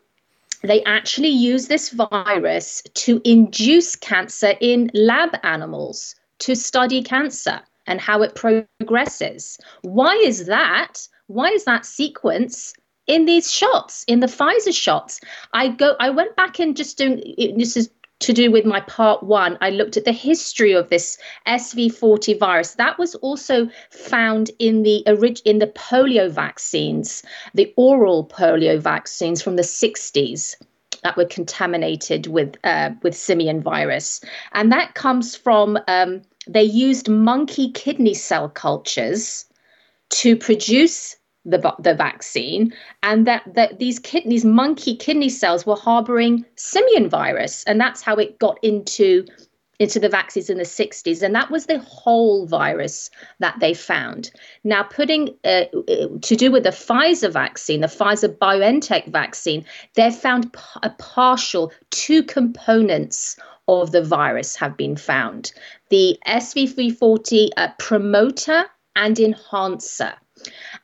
[SPEAKER 4] they actually use this virus to induce cancer in lab animals to study cancer and how it progresses. Why is that? Why is that sequence in these shots, in the Pfizer shots? I go I went back and just doing this is to do with my part one, I looked at the history of this SV40 virus. That was also found in the in the polio vaccines, the oral polio vaccines from the 60s that were contaminated with uh, with simian virus, and that comes from um, they used monkey kidney cell cultures to produce the, the vaccine and that, that these kidneys monkey kidney cells were harboring simian virus and that's how it got into into the vaccines in the 60s and that was the whole virus that they found. Now putting uh, to do with the pfizer vaccine the pfizer biontech vaccine they found a partial two components of the virus have been found. The SV40 uh, promoter and enhancer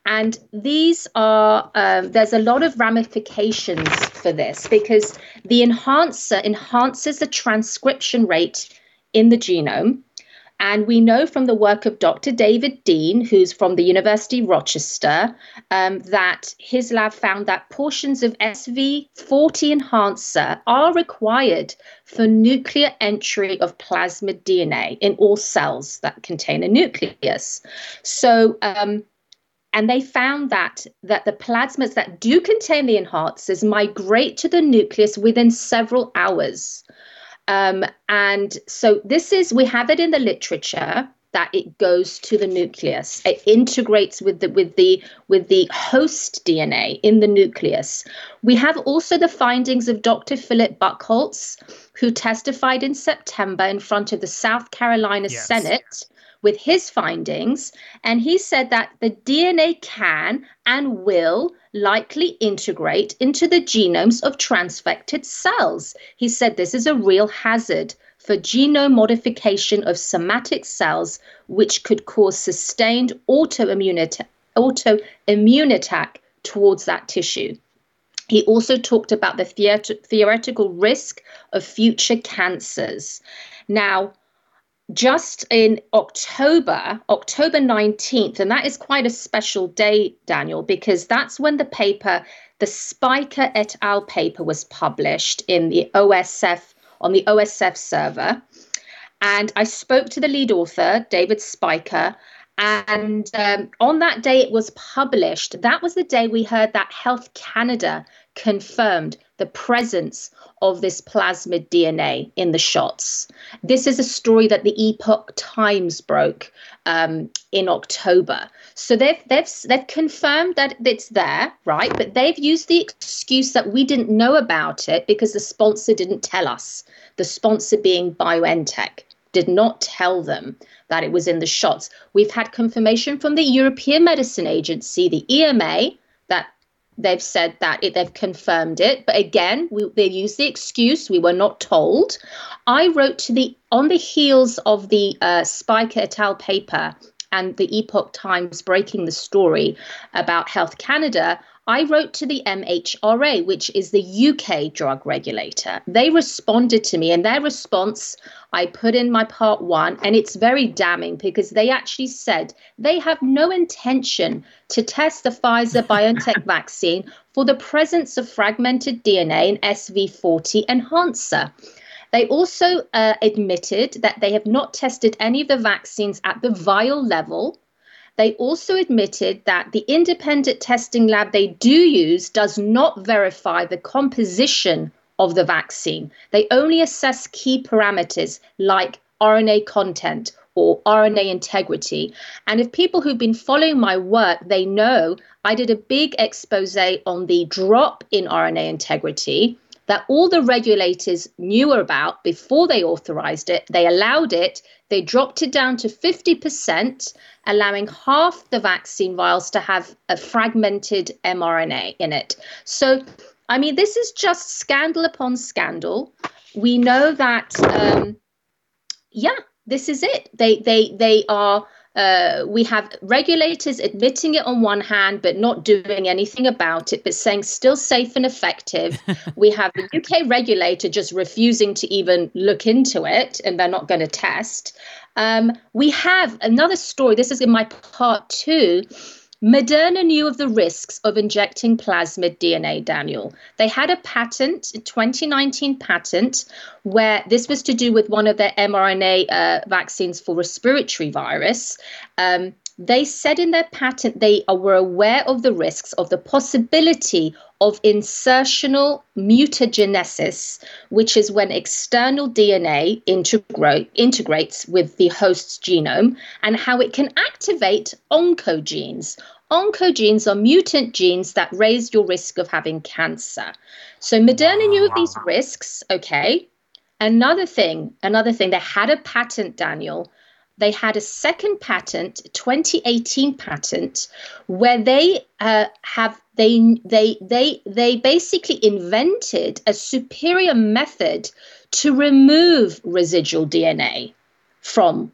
[SPEAKER 4] and these are, um, there's a lot of ramifications for this because the enhancer enhances the transcription rate in the genome. And we know from the work of Dr. David Dean, who's from the University of Rochester, um, that his lab found that portions of SV40 enhancer are required for nuclear entry of plasmid DNA in all cells that contain a nucleus. So, um, and they found that that the plasmids that do contain the enhancers migrate to the nucleus within several hours. Um, and so this is we have it in the literature that it goes to the nucleus. It integrates with the with the with the host DNA in the nucleus. We have also the findings of Dr. Philip Buckhaults, who testified in September in front of the South Carolina yes. Senate with his findings, and he said that the DNA can and will likely integrate into the genomes of transfected cells. He said this is a real hazard for genome modification of somatic cells, which could cause sustained autoimmune, at- autoimmune attack towards that tissue. He also talked about the theoretical risk of future cancers. Now, just in October, October 19th, and that is quite a special day, Daniel, because that's when the paper, the Speicher et al. paper, was published in the OSF on the OSF server. And I spoke to the lead author, David Speicher, and um, on that day it was published. That was the day we heard that Health Canada confirmed the presence of this plasmid DNA in the shots. This is a story that the Epoch Times broke um, in October. So they've they've they've confirmed that it's there, right? But they've used the excuse that we didn't know about it because the sponsor didn't tell us. The sponsor being BioNTech did not tell them that it was in the shots. We've had confirmation from the European Medicine Agency, the EMA, they've said that it, they've confirmed it. But again we, they use the excuse we were not told. I wrote to the on the heels of the uh, Speicher et al paper and the Epoch Times breaking the story about Health Canada, I wrote to the MHRA, which is the UK drug regulator. They responded to me, and their response I put in my part one, and it's very damning because they actually said they have no intention to test the Pfizer BioNTech vaccine for the presence of fragmented DNA in SV40 enhancer. They also uh, admitted that they have not tested any of the vaccines at the vial level they also admitted that the independent testing lab they do use does not verify the composition of the vaccine. They only assess key parameters like RNA content or RNA integrity. And if people who've been following my work, they know I did a big expose on the drop in RNA integrity that all the regulators knew about before they authorized it. They allowed it, they dropped it down to 50%, allowing half the vaccine vials to have a fragmented mRNA in it. So, I mean, this is just scandal upon scandal. We know that, um, yeah, this is it. They they they are uh, we have regulators admitting it on one hand, but not doing anything about it, but saying still safe and effective. we have the UK regulator just refusing to even look into it, and they're not going to test. Um, we have another story. This is in my part two Moderna knew of the risks of injecting plasmid DNA, Daniel. They had a patent, a 2019 patent, where this was to do with one of their mRNA uh, vaccines for respiratory virus. Um, they said in their patent they were aware of the risks of the possibility of insertional mutagenesis, which is when external DNA integrate, integrates with the host's genome, and how it can activate oncogenes. Oncogenes are mutant genes that raise your risk of having cancer. So Moderna knew of these risks, okay. Another thing, another thing, they had a patent, Daniel, they had a second patent, 2018 patent, where they uh, have they they they they basically invented a superior method to remove residual DNA from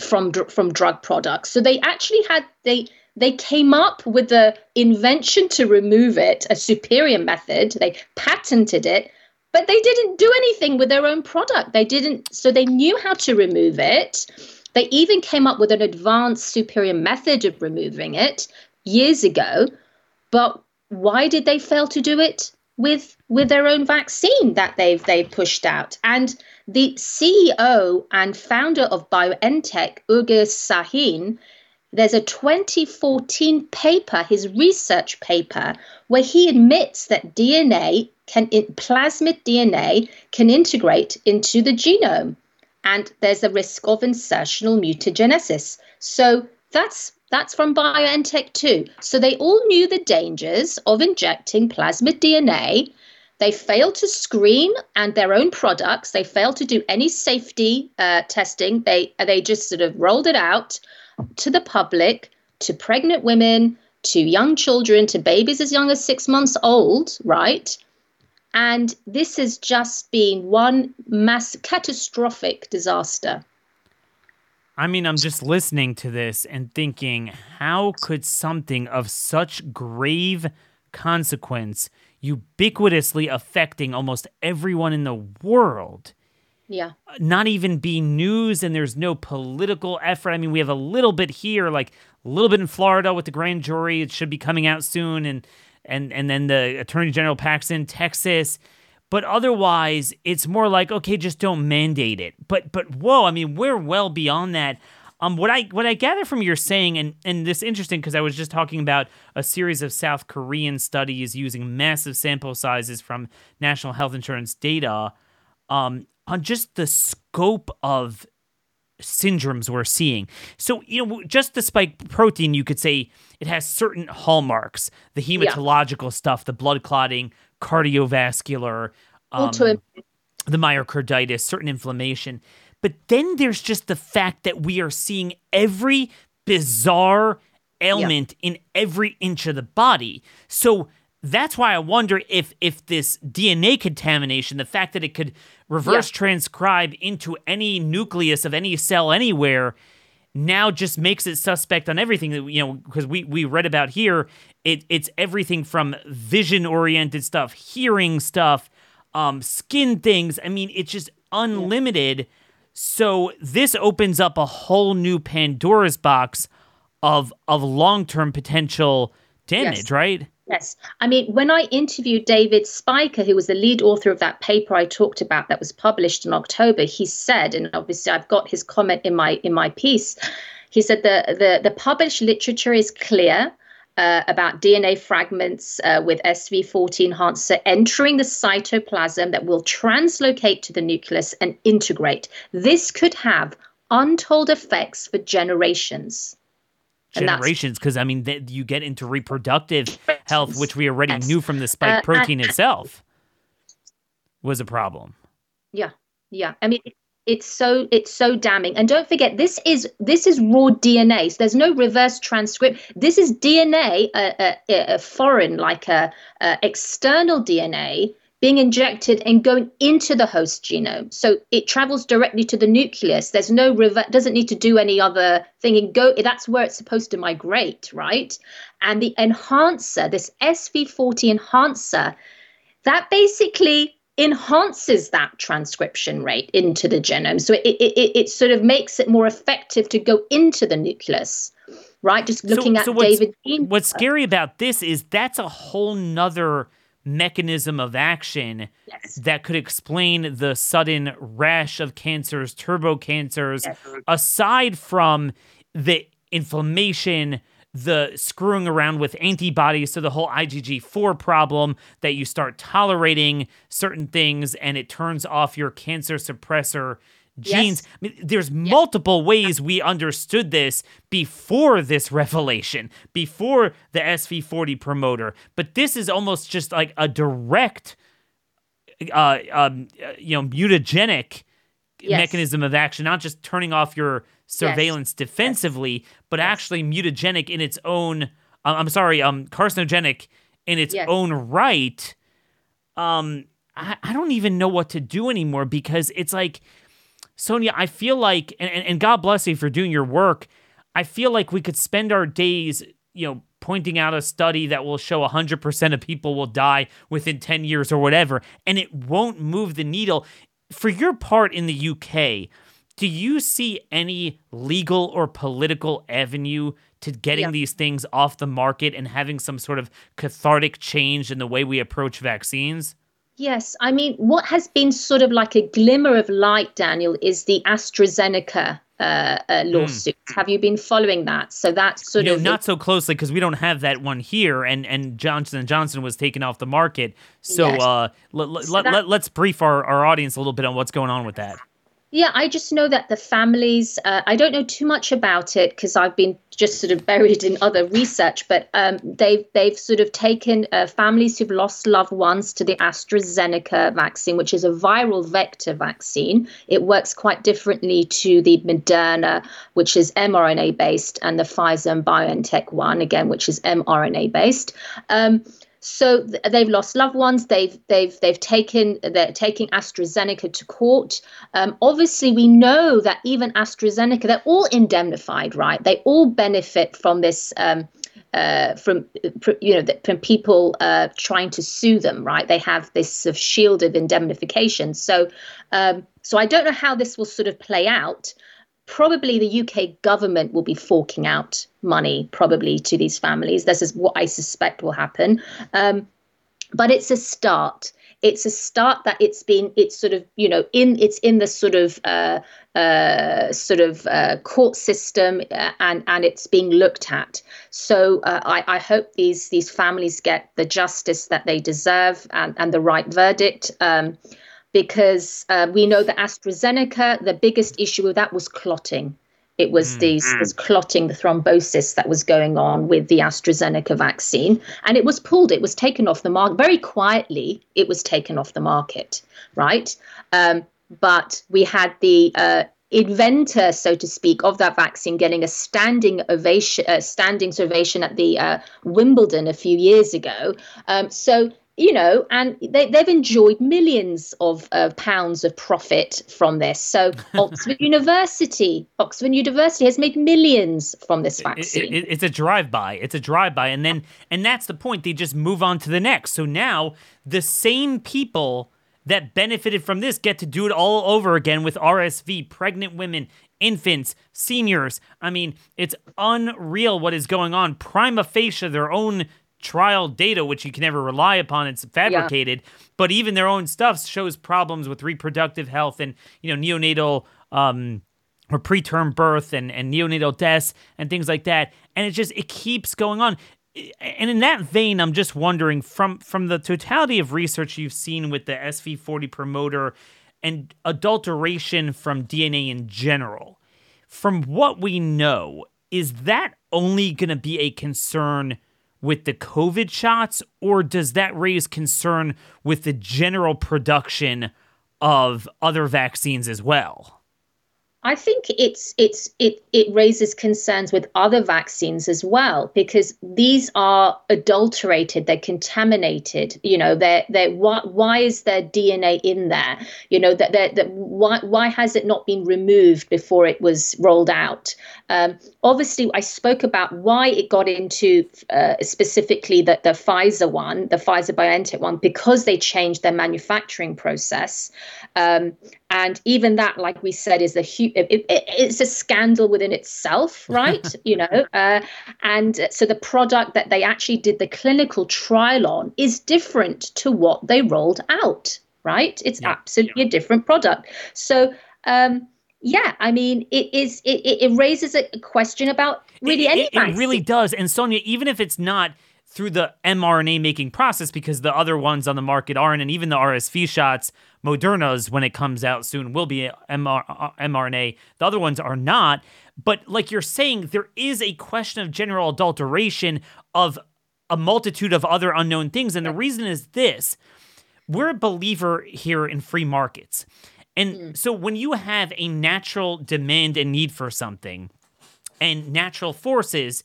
[SPEAKER 4] from from drug products. So they actually had they they came up with the invention to remove it, a superior method. They patented it, but they didn't do anything with their own product. They didn't, so they knew how to remove it. They even came up with an advanced, superior method of removing it years ago. But why did they fail to do it with with their own vaccine that they've they've pushed out? And the CEO and founder of BioNTech, Ugur Sahin, there's a 2014 paper, his research paper, where he admits that DNA can plasmid DNA can integrate into the genome and there's a risk of insertional mutagenesis. So that's that's from BioNTech too. So they all knew the dangers of injecting plasmid DNA. They failed to screen and their own products. They failed to do any safety uh, testing. They they just sort of rolled it out to the public, to pregnant women, to young children, to babies as young as six months old, right? And this has just been one mass catastrophic disaster.
[SPEAKER 2] I mean, I'm just listening to this and thinking, how could something of such grave consequence, ubiquitously affecting almost everyone in the world,
[SPEAKER 4] yeah.
[SPEAKER 2] Not even be news and there's no political effort. I mean, we have a little bit here, like a little bit in Florida with the grand jury. It should be coming out soon. And and and then the attorney general Paxton, Texas. But otherwise, it's more like okay, just don't mandate it. But but whoa, I mean, we're well beyond that. Um, what I what I gather from your saying, and and this interesting because I was just talking about a series of South Korean studies using massive sample sizes from national health insurance data, um, on just the scope of syndromes we're seeing. So, you know, just the spike protein, you could say it has certain hallmarks the hematological yeah. stuff, the blood clotting, cardiovascular, um, the myocarditis, certain inflammation. But then there's just the fact that we are seeing every bizarre ailment yeah. in every inch of the body. So, that's why I wonder if if this DNA contamination, the fact that it could reverse yeah. transcribe into any nucleus of any cell anywhere, now just makes it suspect on everything that you know because we we read about here it it's everything from vision oriented stuff hearing stuff um skin things i mean it's just unlimited yeah. so this opens up a whole new pandora's box of of long-term potential damage yes. right
[SPEAKER 4] Yes. I mean, when I interviewed David Speicher, who was the lead author of that paper I talked about that was published in October, he said, and obviously I've got his comment in my in my piece, he said the the, the published literature is clear. Uh, about DNA fragments uh, with SV40 enhancer entering the cytoplasm that will translocate to the nucleus and integrate. This could have untold effects for generations
[SPEAKER 2] generations because I mean th- you get into reproductive health, which we already yes. knew from the spike uh, uh, protein uh, itself was a problem.
[SPEAKER 4] Yeah, yeah. I mean, it's so it's so damning. And don't forget, this is this is raw DNA. So there's no reverse transcript. This is DNA, a, a, a foreign, like a external DNA being injected and going into the host genome. So it travels directly to the nucleus. There's no river, doesn't need to do any other thing and go. That's where it's supposed to migrate, right? And the enhancer, this SV40 enhancer, that basically enhances that transcription rate into the genome. So it, it, it, it sort of makes it more effective to go into the nucleus right? Just looking so, at so
[SPEAKER 2] what's,
[SPEAKER 4] David.
[SPEAKER 2] What's scary about this is that's a whole nother mechanism of action yes. that could explain the sudden rash of cancers, turbo cancers, yes. aside from the inflammation, the screwing around with antibodies, so the whole IgG4 problem that you start tolerating certain things and it turns off your cancer suppressor genes. Yes. I mean, there's multiple ways we understood this before this revelation, before the SV40 promoter, but this is almost just like a direct, uh, um, you know, mutagenic yes. mechanism of action, not just turning off your surveillance defensively, but actually mutagenic in its own. Uh, I'm sorry, um, carcinogenic in its own right. Um, I, I don't even know what to do anymore because it's like Sonia, I feel like, and, and God bless you for doing your work. I feel like we could spend our days, you know, pointing out a study that will show 100% of people will die within 10 years or whatever, and it won't move the needle. For your part in the UK, do you see any legal or political avenue to getting yeah. these things off the market and having some sort of cathartic change in the way we approach vaccines?
[SPEAKER 4] Yes, I mean, what has been sort of like a glimmer of light, Daniel, is the AstraZeneca uh, uh, hmm. lawsuit. Mm. Have you been following that? So that's sort
[SPEAKER 2] you
[SPEAKER 4] know,
[SPEAKER 2] of not so closely because we don't have that one here, and and Johnson and Johnson was taken off the market. So, yes. uh, l- so let, that, let, us brief our, our audience a little bit on what's going on with that.
[SPEAKER 4] Yeah, I just know that the families, uh, I don't know too much about it because I've been just sort of buried in other research, but um, they've, they've sort of taken uh, families who've lost loved ones to the AstraZeneca vaccine, which is a viral vector vaccine. It works quite differently to the Moderna, which is mRNA based, and the Pfizer and BioNTech one, again, which is mRNA based. Um, so they've lost loved ones. They've they've they've taken they're taking AstraZeneca to court. Um, obviously, we know that even AstraZeneca, they're all indemnified, right? They all benefit from this. Um, uh, from you know from people uh, trying to sue them, right? They have this sort of shield of indemnification. So, um, so I don't know how this will sort of play out probably the UK government will be forking out money probably to these families. This is what I suspect will happen. Um, but it's a start. It's a start that it's been. It's sort of you know in it's in the sort of uh, uh, sort of uh, court system uh, and and it's being looked at. So uh, I, I hope these these families get the justice that they deserve and and the right verdict. Um, because uh, we know that AstraZeneca, the biggest issue with that was clotting. It was mm. these mm. was clotting, the thrombosis that was going on with the AstraZeneca vaccine, and it was pulled. It was taken off the market very quietly. It was taken off the market, right? Um, but we had the uh, inventor, so to speak, of that vaccine getting a standing ovation, uh, standing ovation at the uh, Wimbledon a few years ago. Um, so you know, and they, they've enjoyed millions of uh, pounds of profit from this. So Oxford University, Oxford University has made millions from this vaccine.
[SPEAKER 2] It, it, it's a drive-by. It's a drive-by, and then and that's the point. They just move on to the next. So now the same people that benefited from this get to do it all over again with RSV, pregnant women, infants, seniors. I mean, it's unreal what is going on. Prima facie, their own trial data, which you can never rely upon. It's fabricated, yeah. but even their own stuff shows problems with reproductive health and you know neonatal um, or preterm birth and and neonatal deaths and things like that. And it just it keeps going on. And in that vein, I'm just wondering from from the totality of research you've seen with the SV40 promoter and adulteration from DNA in general. From what we know, is that only going to be a concern with the COVID shots, or does that raise concern with the general production of other vaccines as well?
[SPEAKER 4] I think it's it's it it raises concerns with other vaccines as well because these are adulterated, they're contaminated. You know, they're they why why is there DNA in there? You know that that why why has it not been removed before it was rolled out? Um, obviously, I spoke about why it got into uh, specifically the the Pfizer one, the Pfizer BioNTech one, because they changed their manufacturing process, um, and even that, like we said, is a huge it, it, it's a scandal within itself, right? you know, uh, and so the product that they actually did the clinical trial on is different to what they rolled out, right? It's yeah, absolutely yeah. a different product. So, um, yeah, I mean, it is. It, it raises a question about really
[SPEAKER 2] it,
[SPEAKER 4] any.
[SPEAKER 2] It, it really does, and Sonia, even if it's not through the mRNA making process because the other ones on the market aren't, and even the RSV shots, Moderna's when it comes out soon will be MR, uh, mRNA. The other ones are not. But like you're saying, there is a question of general adulteration of a multitude of other unknown things. And the reason is this we're a believer here in free markets. And mm. so when you have a natural demand and need for something and natural forces,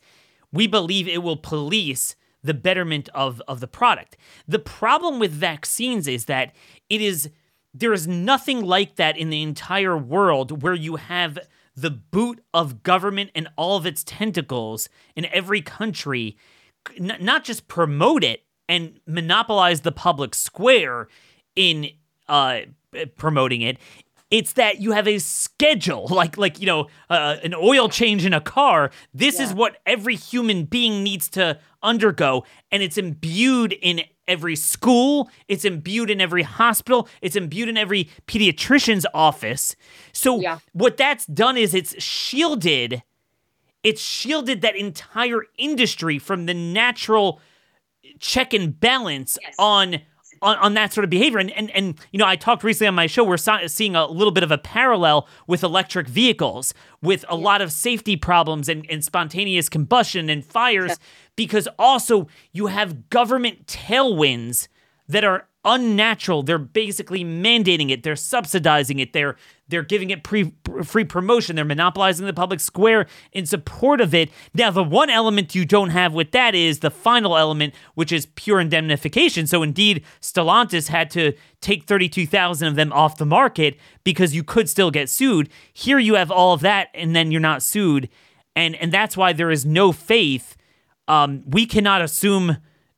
[SPEAKER 2] we believe it will police the betterment of, of the product. The problem with vaccines is that it is there is nothing like that in the entire world where you have the boot of government and all of its tentacles in every country n- not just promote it and monopolize the public square in uh, promoting it it's that you have a schedule, like like you know uh, an oil change in a car. This yeah. is what every human being needs to undergo, and it's imbued in every school. It's imbued in every hospital. It's imbued in every pediatrician's office. So yeah. what that's done is it's shielded. It's shielded that entire industry from the natural check and balance yes. on on, on that sort of behavior. And, and, and, you know, I talked recently on my show, we're seeing a little bit of a parallel with electric vehicles, with a lot of safety problems and, and spontaneous combustion and fires, because also you have government tailwinds that are unnatural. They're basically mandating it. They're subsidizing it. They're they're giving it pre, free promotion. They're monopolizing the public square in support of it. Now, the one element you don't have with that is the final element, which is pure indemnification. So, indeed, Stellantis had to take 32,000 of them off the market because you could still get sued. Here you have all of that, and then you're not sued. And, and that's why there is no faith. Um, we cannot assume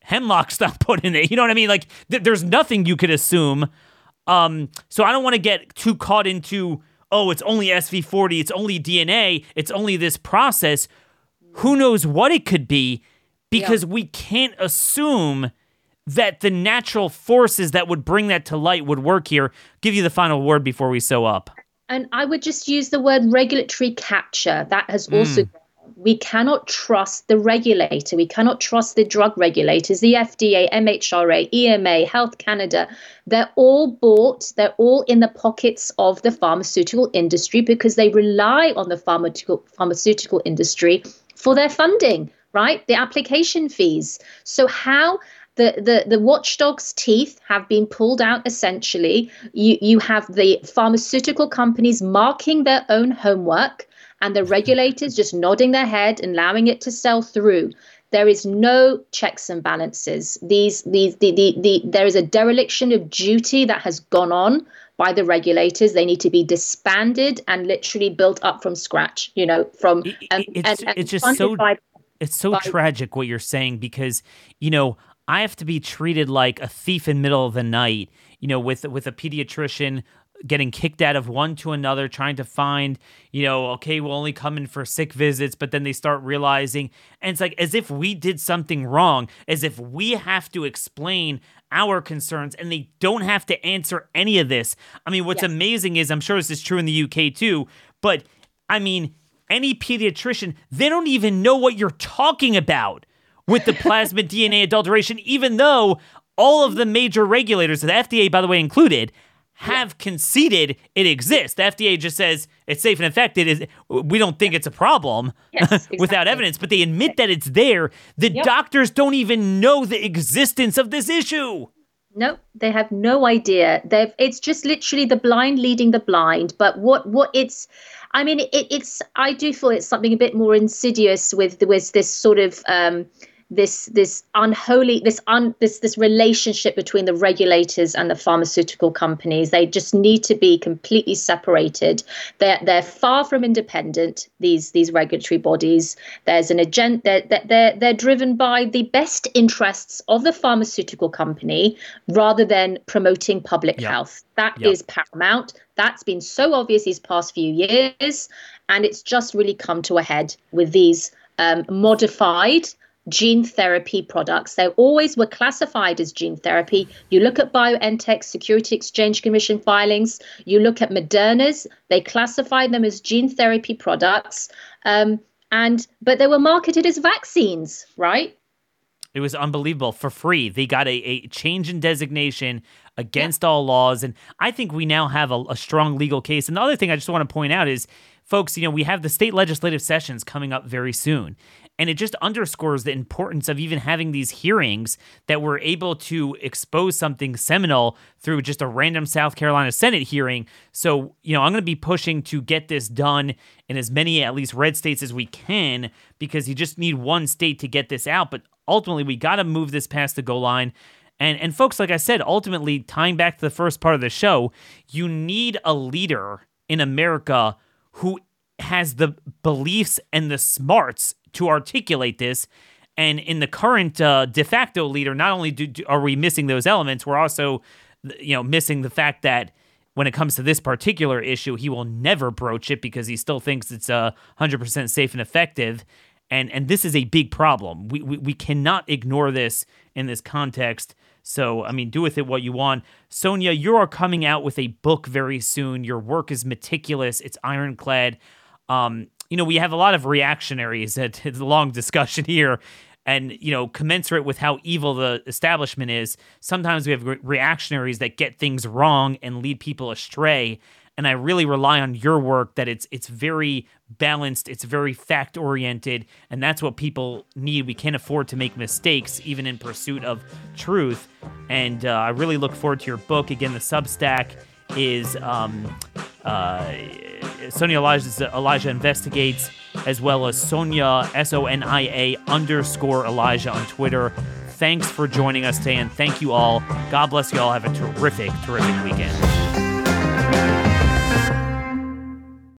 [SPEAKER 2] hemlock stuff put in it. You know what I mean? Like th- there's nothing you could assume. Um, so I don't want to get too caught into oh, it's only SV40, it's only DNA, it's only this process. Who knows what it could be? Because yeah. we can't assume that the natural forces that would bring that to light would work here. Give you the final word before we sew up.
[SPEAKER 4] And I would just use the word regulatory capture. That has also mm we cannot trust the regulator. We cannot trust the drug regulators, the FDA, MHRA, EMA, Health Canada. They're all bought, they're all in the pockets of the pharmaceutical industry because they rely on the pharmaceutical, pharmaceutical industry for their funding, right? The application fees. So, how the, the, the watchdog's teeth have been pulled out essentially. You, you have the pharmaceutical companies marking their own homework and the regulators just nodding their head and allowing it to sell through. there is no checks and balances. These, these, the, the, the, there is a dereliction of duty that has gone on by the regulators. They need to be disbanded and literally built up from scratch. You know, from
[SPEAKER 2] um, it's, and, and it's just so by, it's so by, tragic what you're saying because you know I have to be treated like a thief in middle of the night. You know, with with a pediatrician getting kicked out of one to another, trying to find, you know, okay, we'll only come in for sick visits, but then they start realizing, and it's like as if we did something wrong, as if we have to explain our concerns and they don't have to answer any of this. I mean, what's yes. amazing is I'm sure this is true in the UK too, but I mean, any pediatrician, they don't even know what you're talking about with the plasmid DNA adulteration, even though all of the major regulators, the FDA, by the way, included, have conceded it exists. The FDA just says it's safe and effective. we don't think it's a problem yes, exactly. without evidence, but they admit that it's there. The yep. doctors don't even know the existence of this issue.
[SPEAKER 4] No, they have no idea. They've it's just literally the blind leading the blind. But what what it's I mean it, it's I do feel it's something a bit more insidious with with this sort of um this this unholy this un this this relationship between the regulators and the pharmaceutical companies. They just need to be completely separated. They're they're far from independent these these regulatory bodies. There's an agenda they're, they're they're driven by the best interests of the pharmaceutical company rather than promoting public health. That is paramount. That's been so obvious these past few years and it's just really come to a head with these um, modified gene therapy products. They always were classified as gene therapy. You look at BioNTech Security Exchange Commission filings, you look at Moderna's, they classified them as gene therapy products. Um, and but they were marketed as vaccines, right?
[SPEAKER 2] It was unbelievable for free. They got a, a change in designation against all laws. And I think we now have a, a strong legal case. And the other thing I just want to point out is, folks, you know, we have the state legislative sessions coming up very soon. And it just underscores the importance of even having these hearings that we're able to expose something seminal through just a random South Carolina Senate hearing. So, you know, I'm going to be pushing to get this done in as many, at least red states as we can, because you just need one state to get this out. But ultimately, we got to move this past the goal line. And, and folks, like I said, ultimately, tying back to the first part of the show, you need a leader in America who has the beliefs and the smarts to articulate this. And in the current uh, de facto leader, not only do, do, are we missing those elements, we're also, you know, missing the fact that when it comes to this particular issue, he will never broach it because he still thinks it's uh, 100% safe and effective. And and this is a big problem. We, we we cannot ignore this in this context. So, I mean, do with it what you want. Sonia, you are coming out with a book very soon. Your work is meticulous, it's ironclad. Um, you know, we have a lot of reactionaries. It's a long discussion here. And, you know, commensurate with how evil the establishment is, sometimes we have re- reactionaries that get things wrong and lead people astray. And I really rely on your work that it's it's very balanced, it's very fact oriented, and that's what people need. We can't afford to make mistakes, even in pursuit of truth. And uh, I really look forward to your book. Again, the Substack is um, uh, Sonia Elijah, Elijah Investigates, as well as Sonia, S O N I A underscore Elijah on Twitter. Thanks for joining us today, and thank you all. God bless you all. Have a terrific, terrific weekend.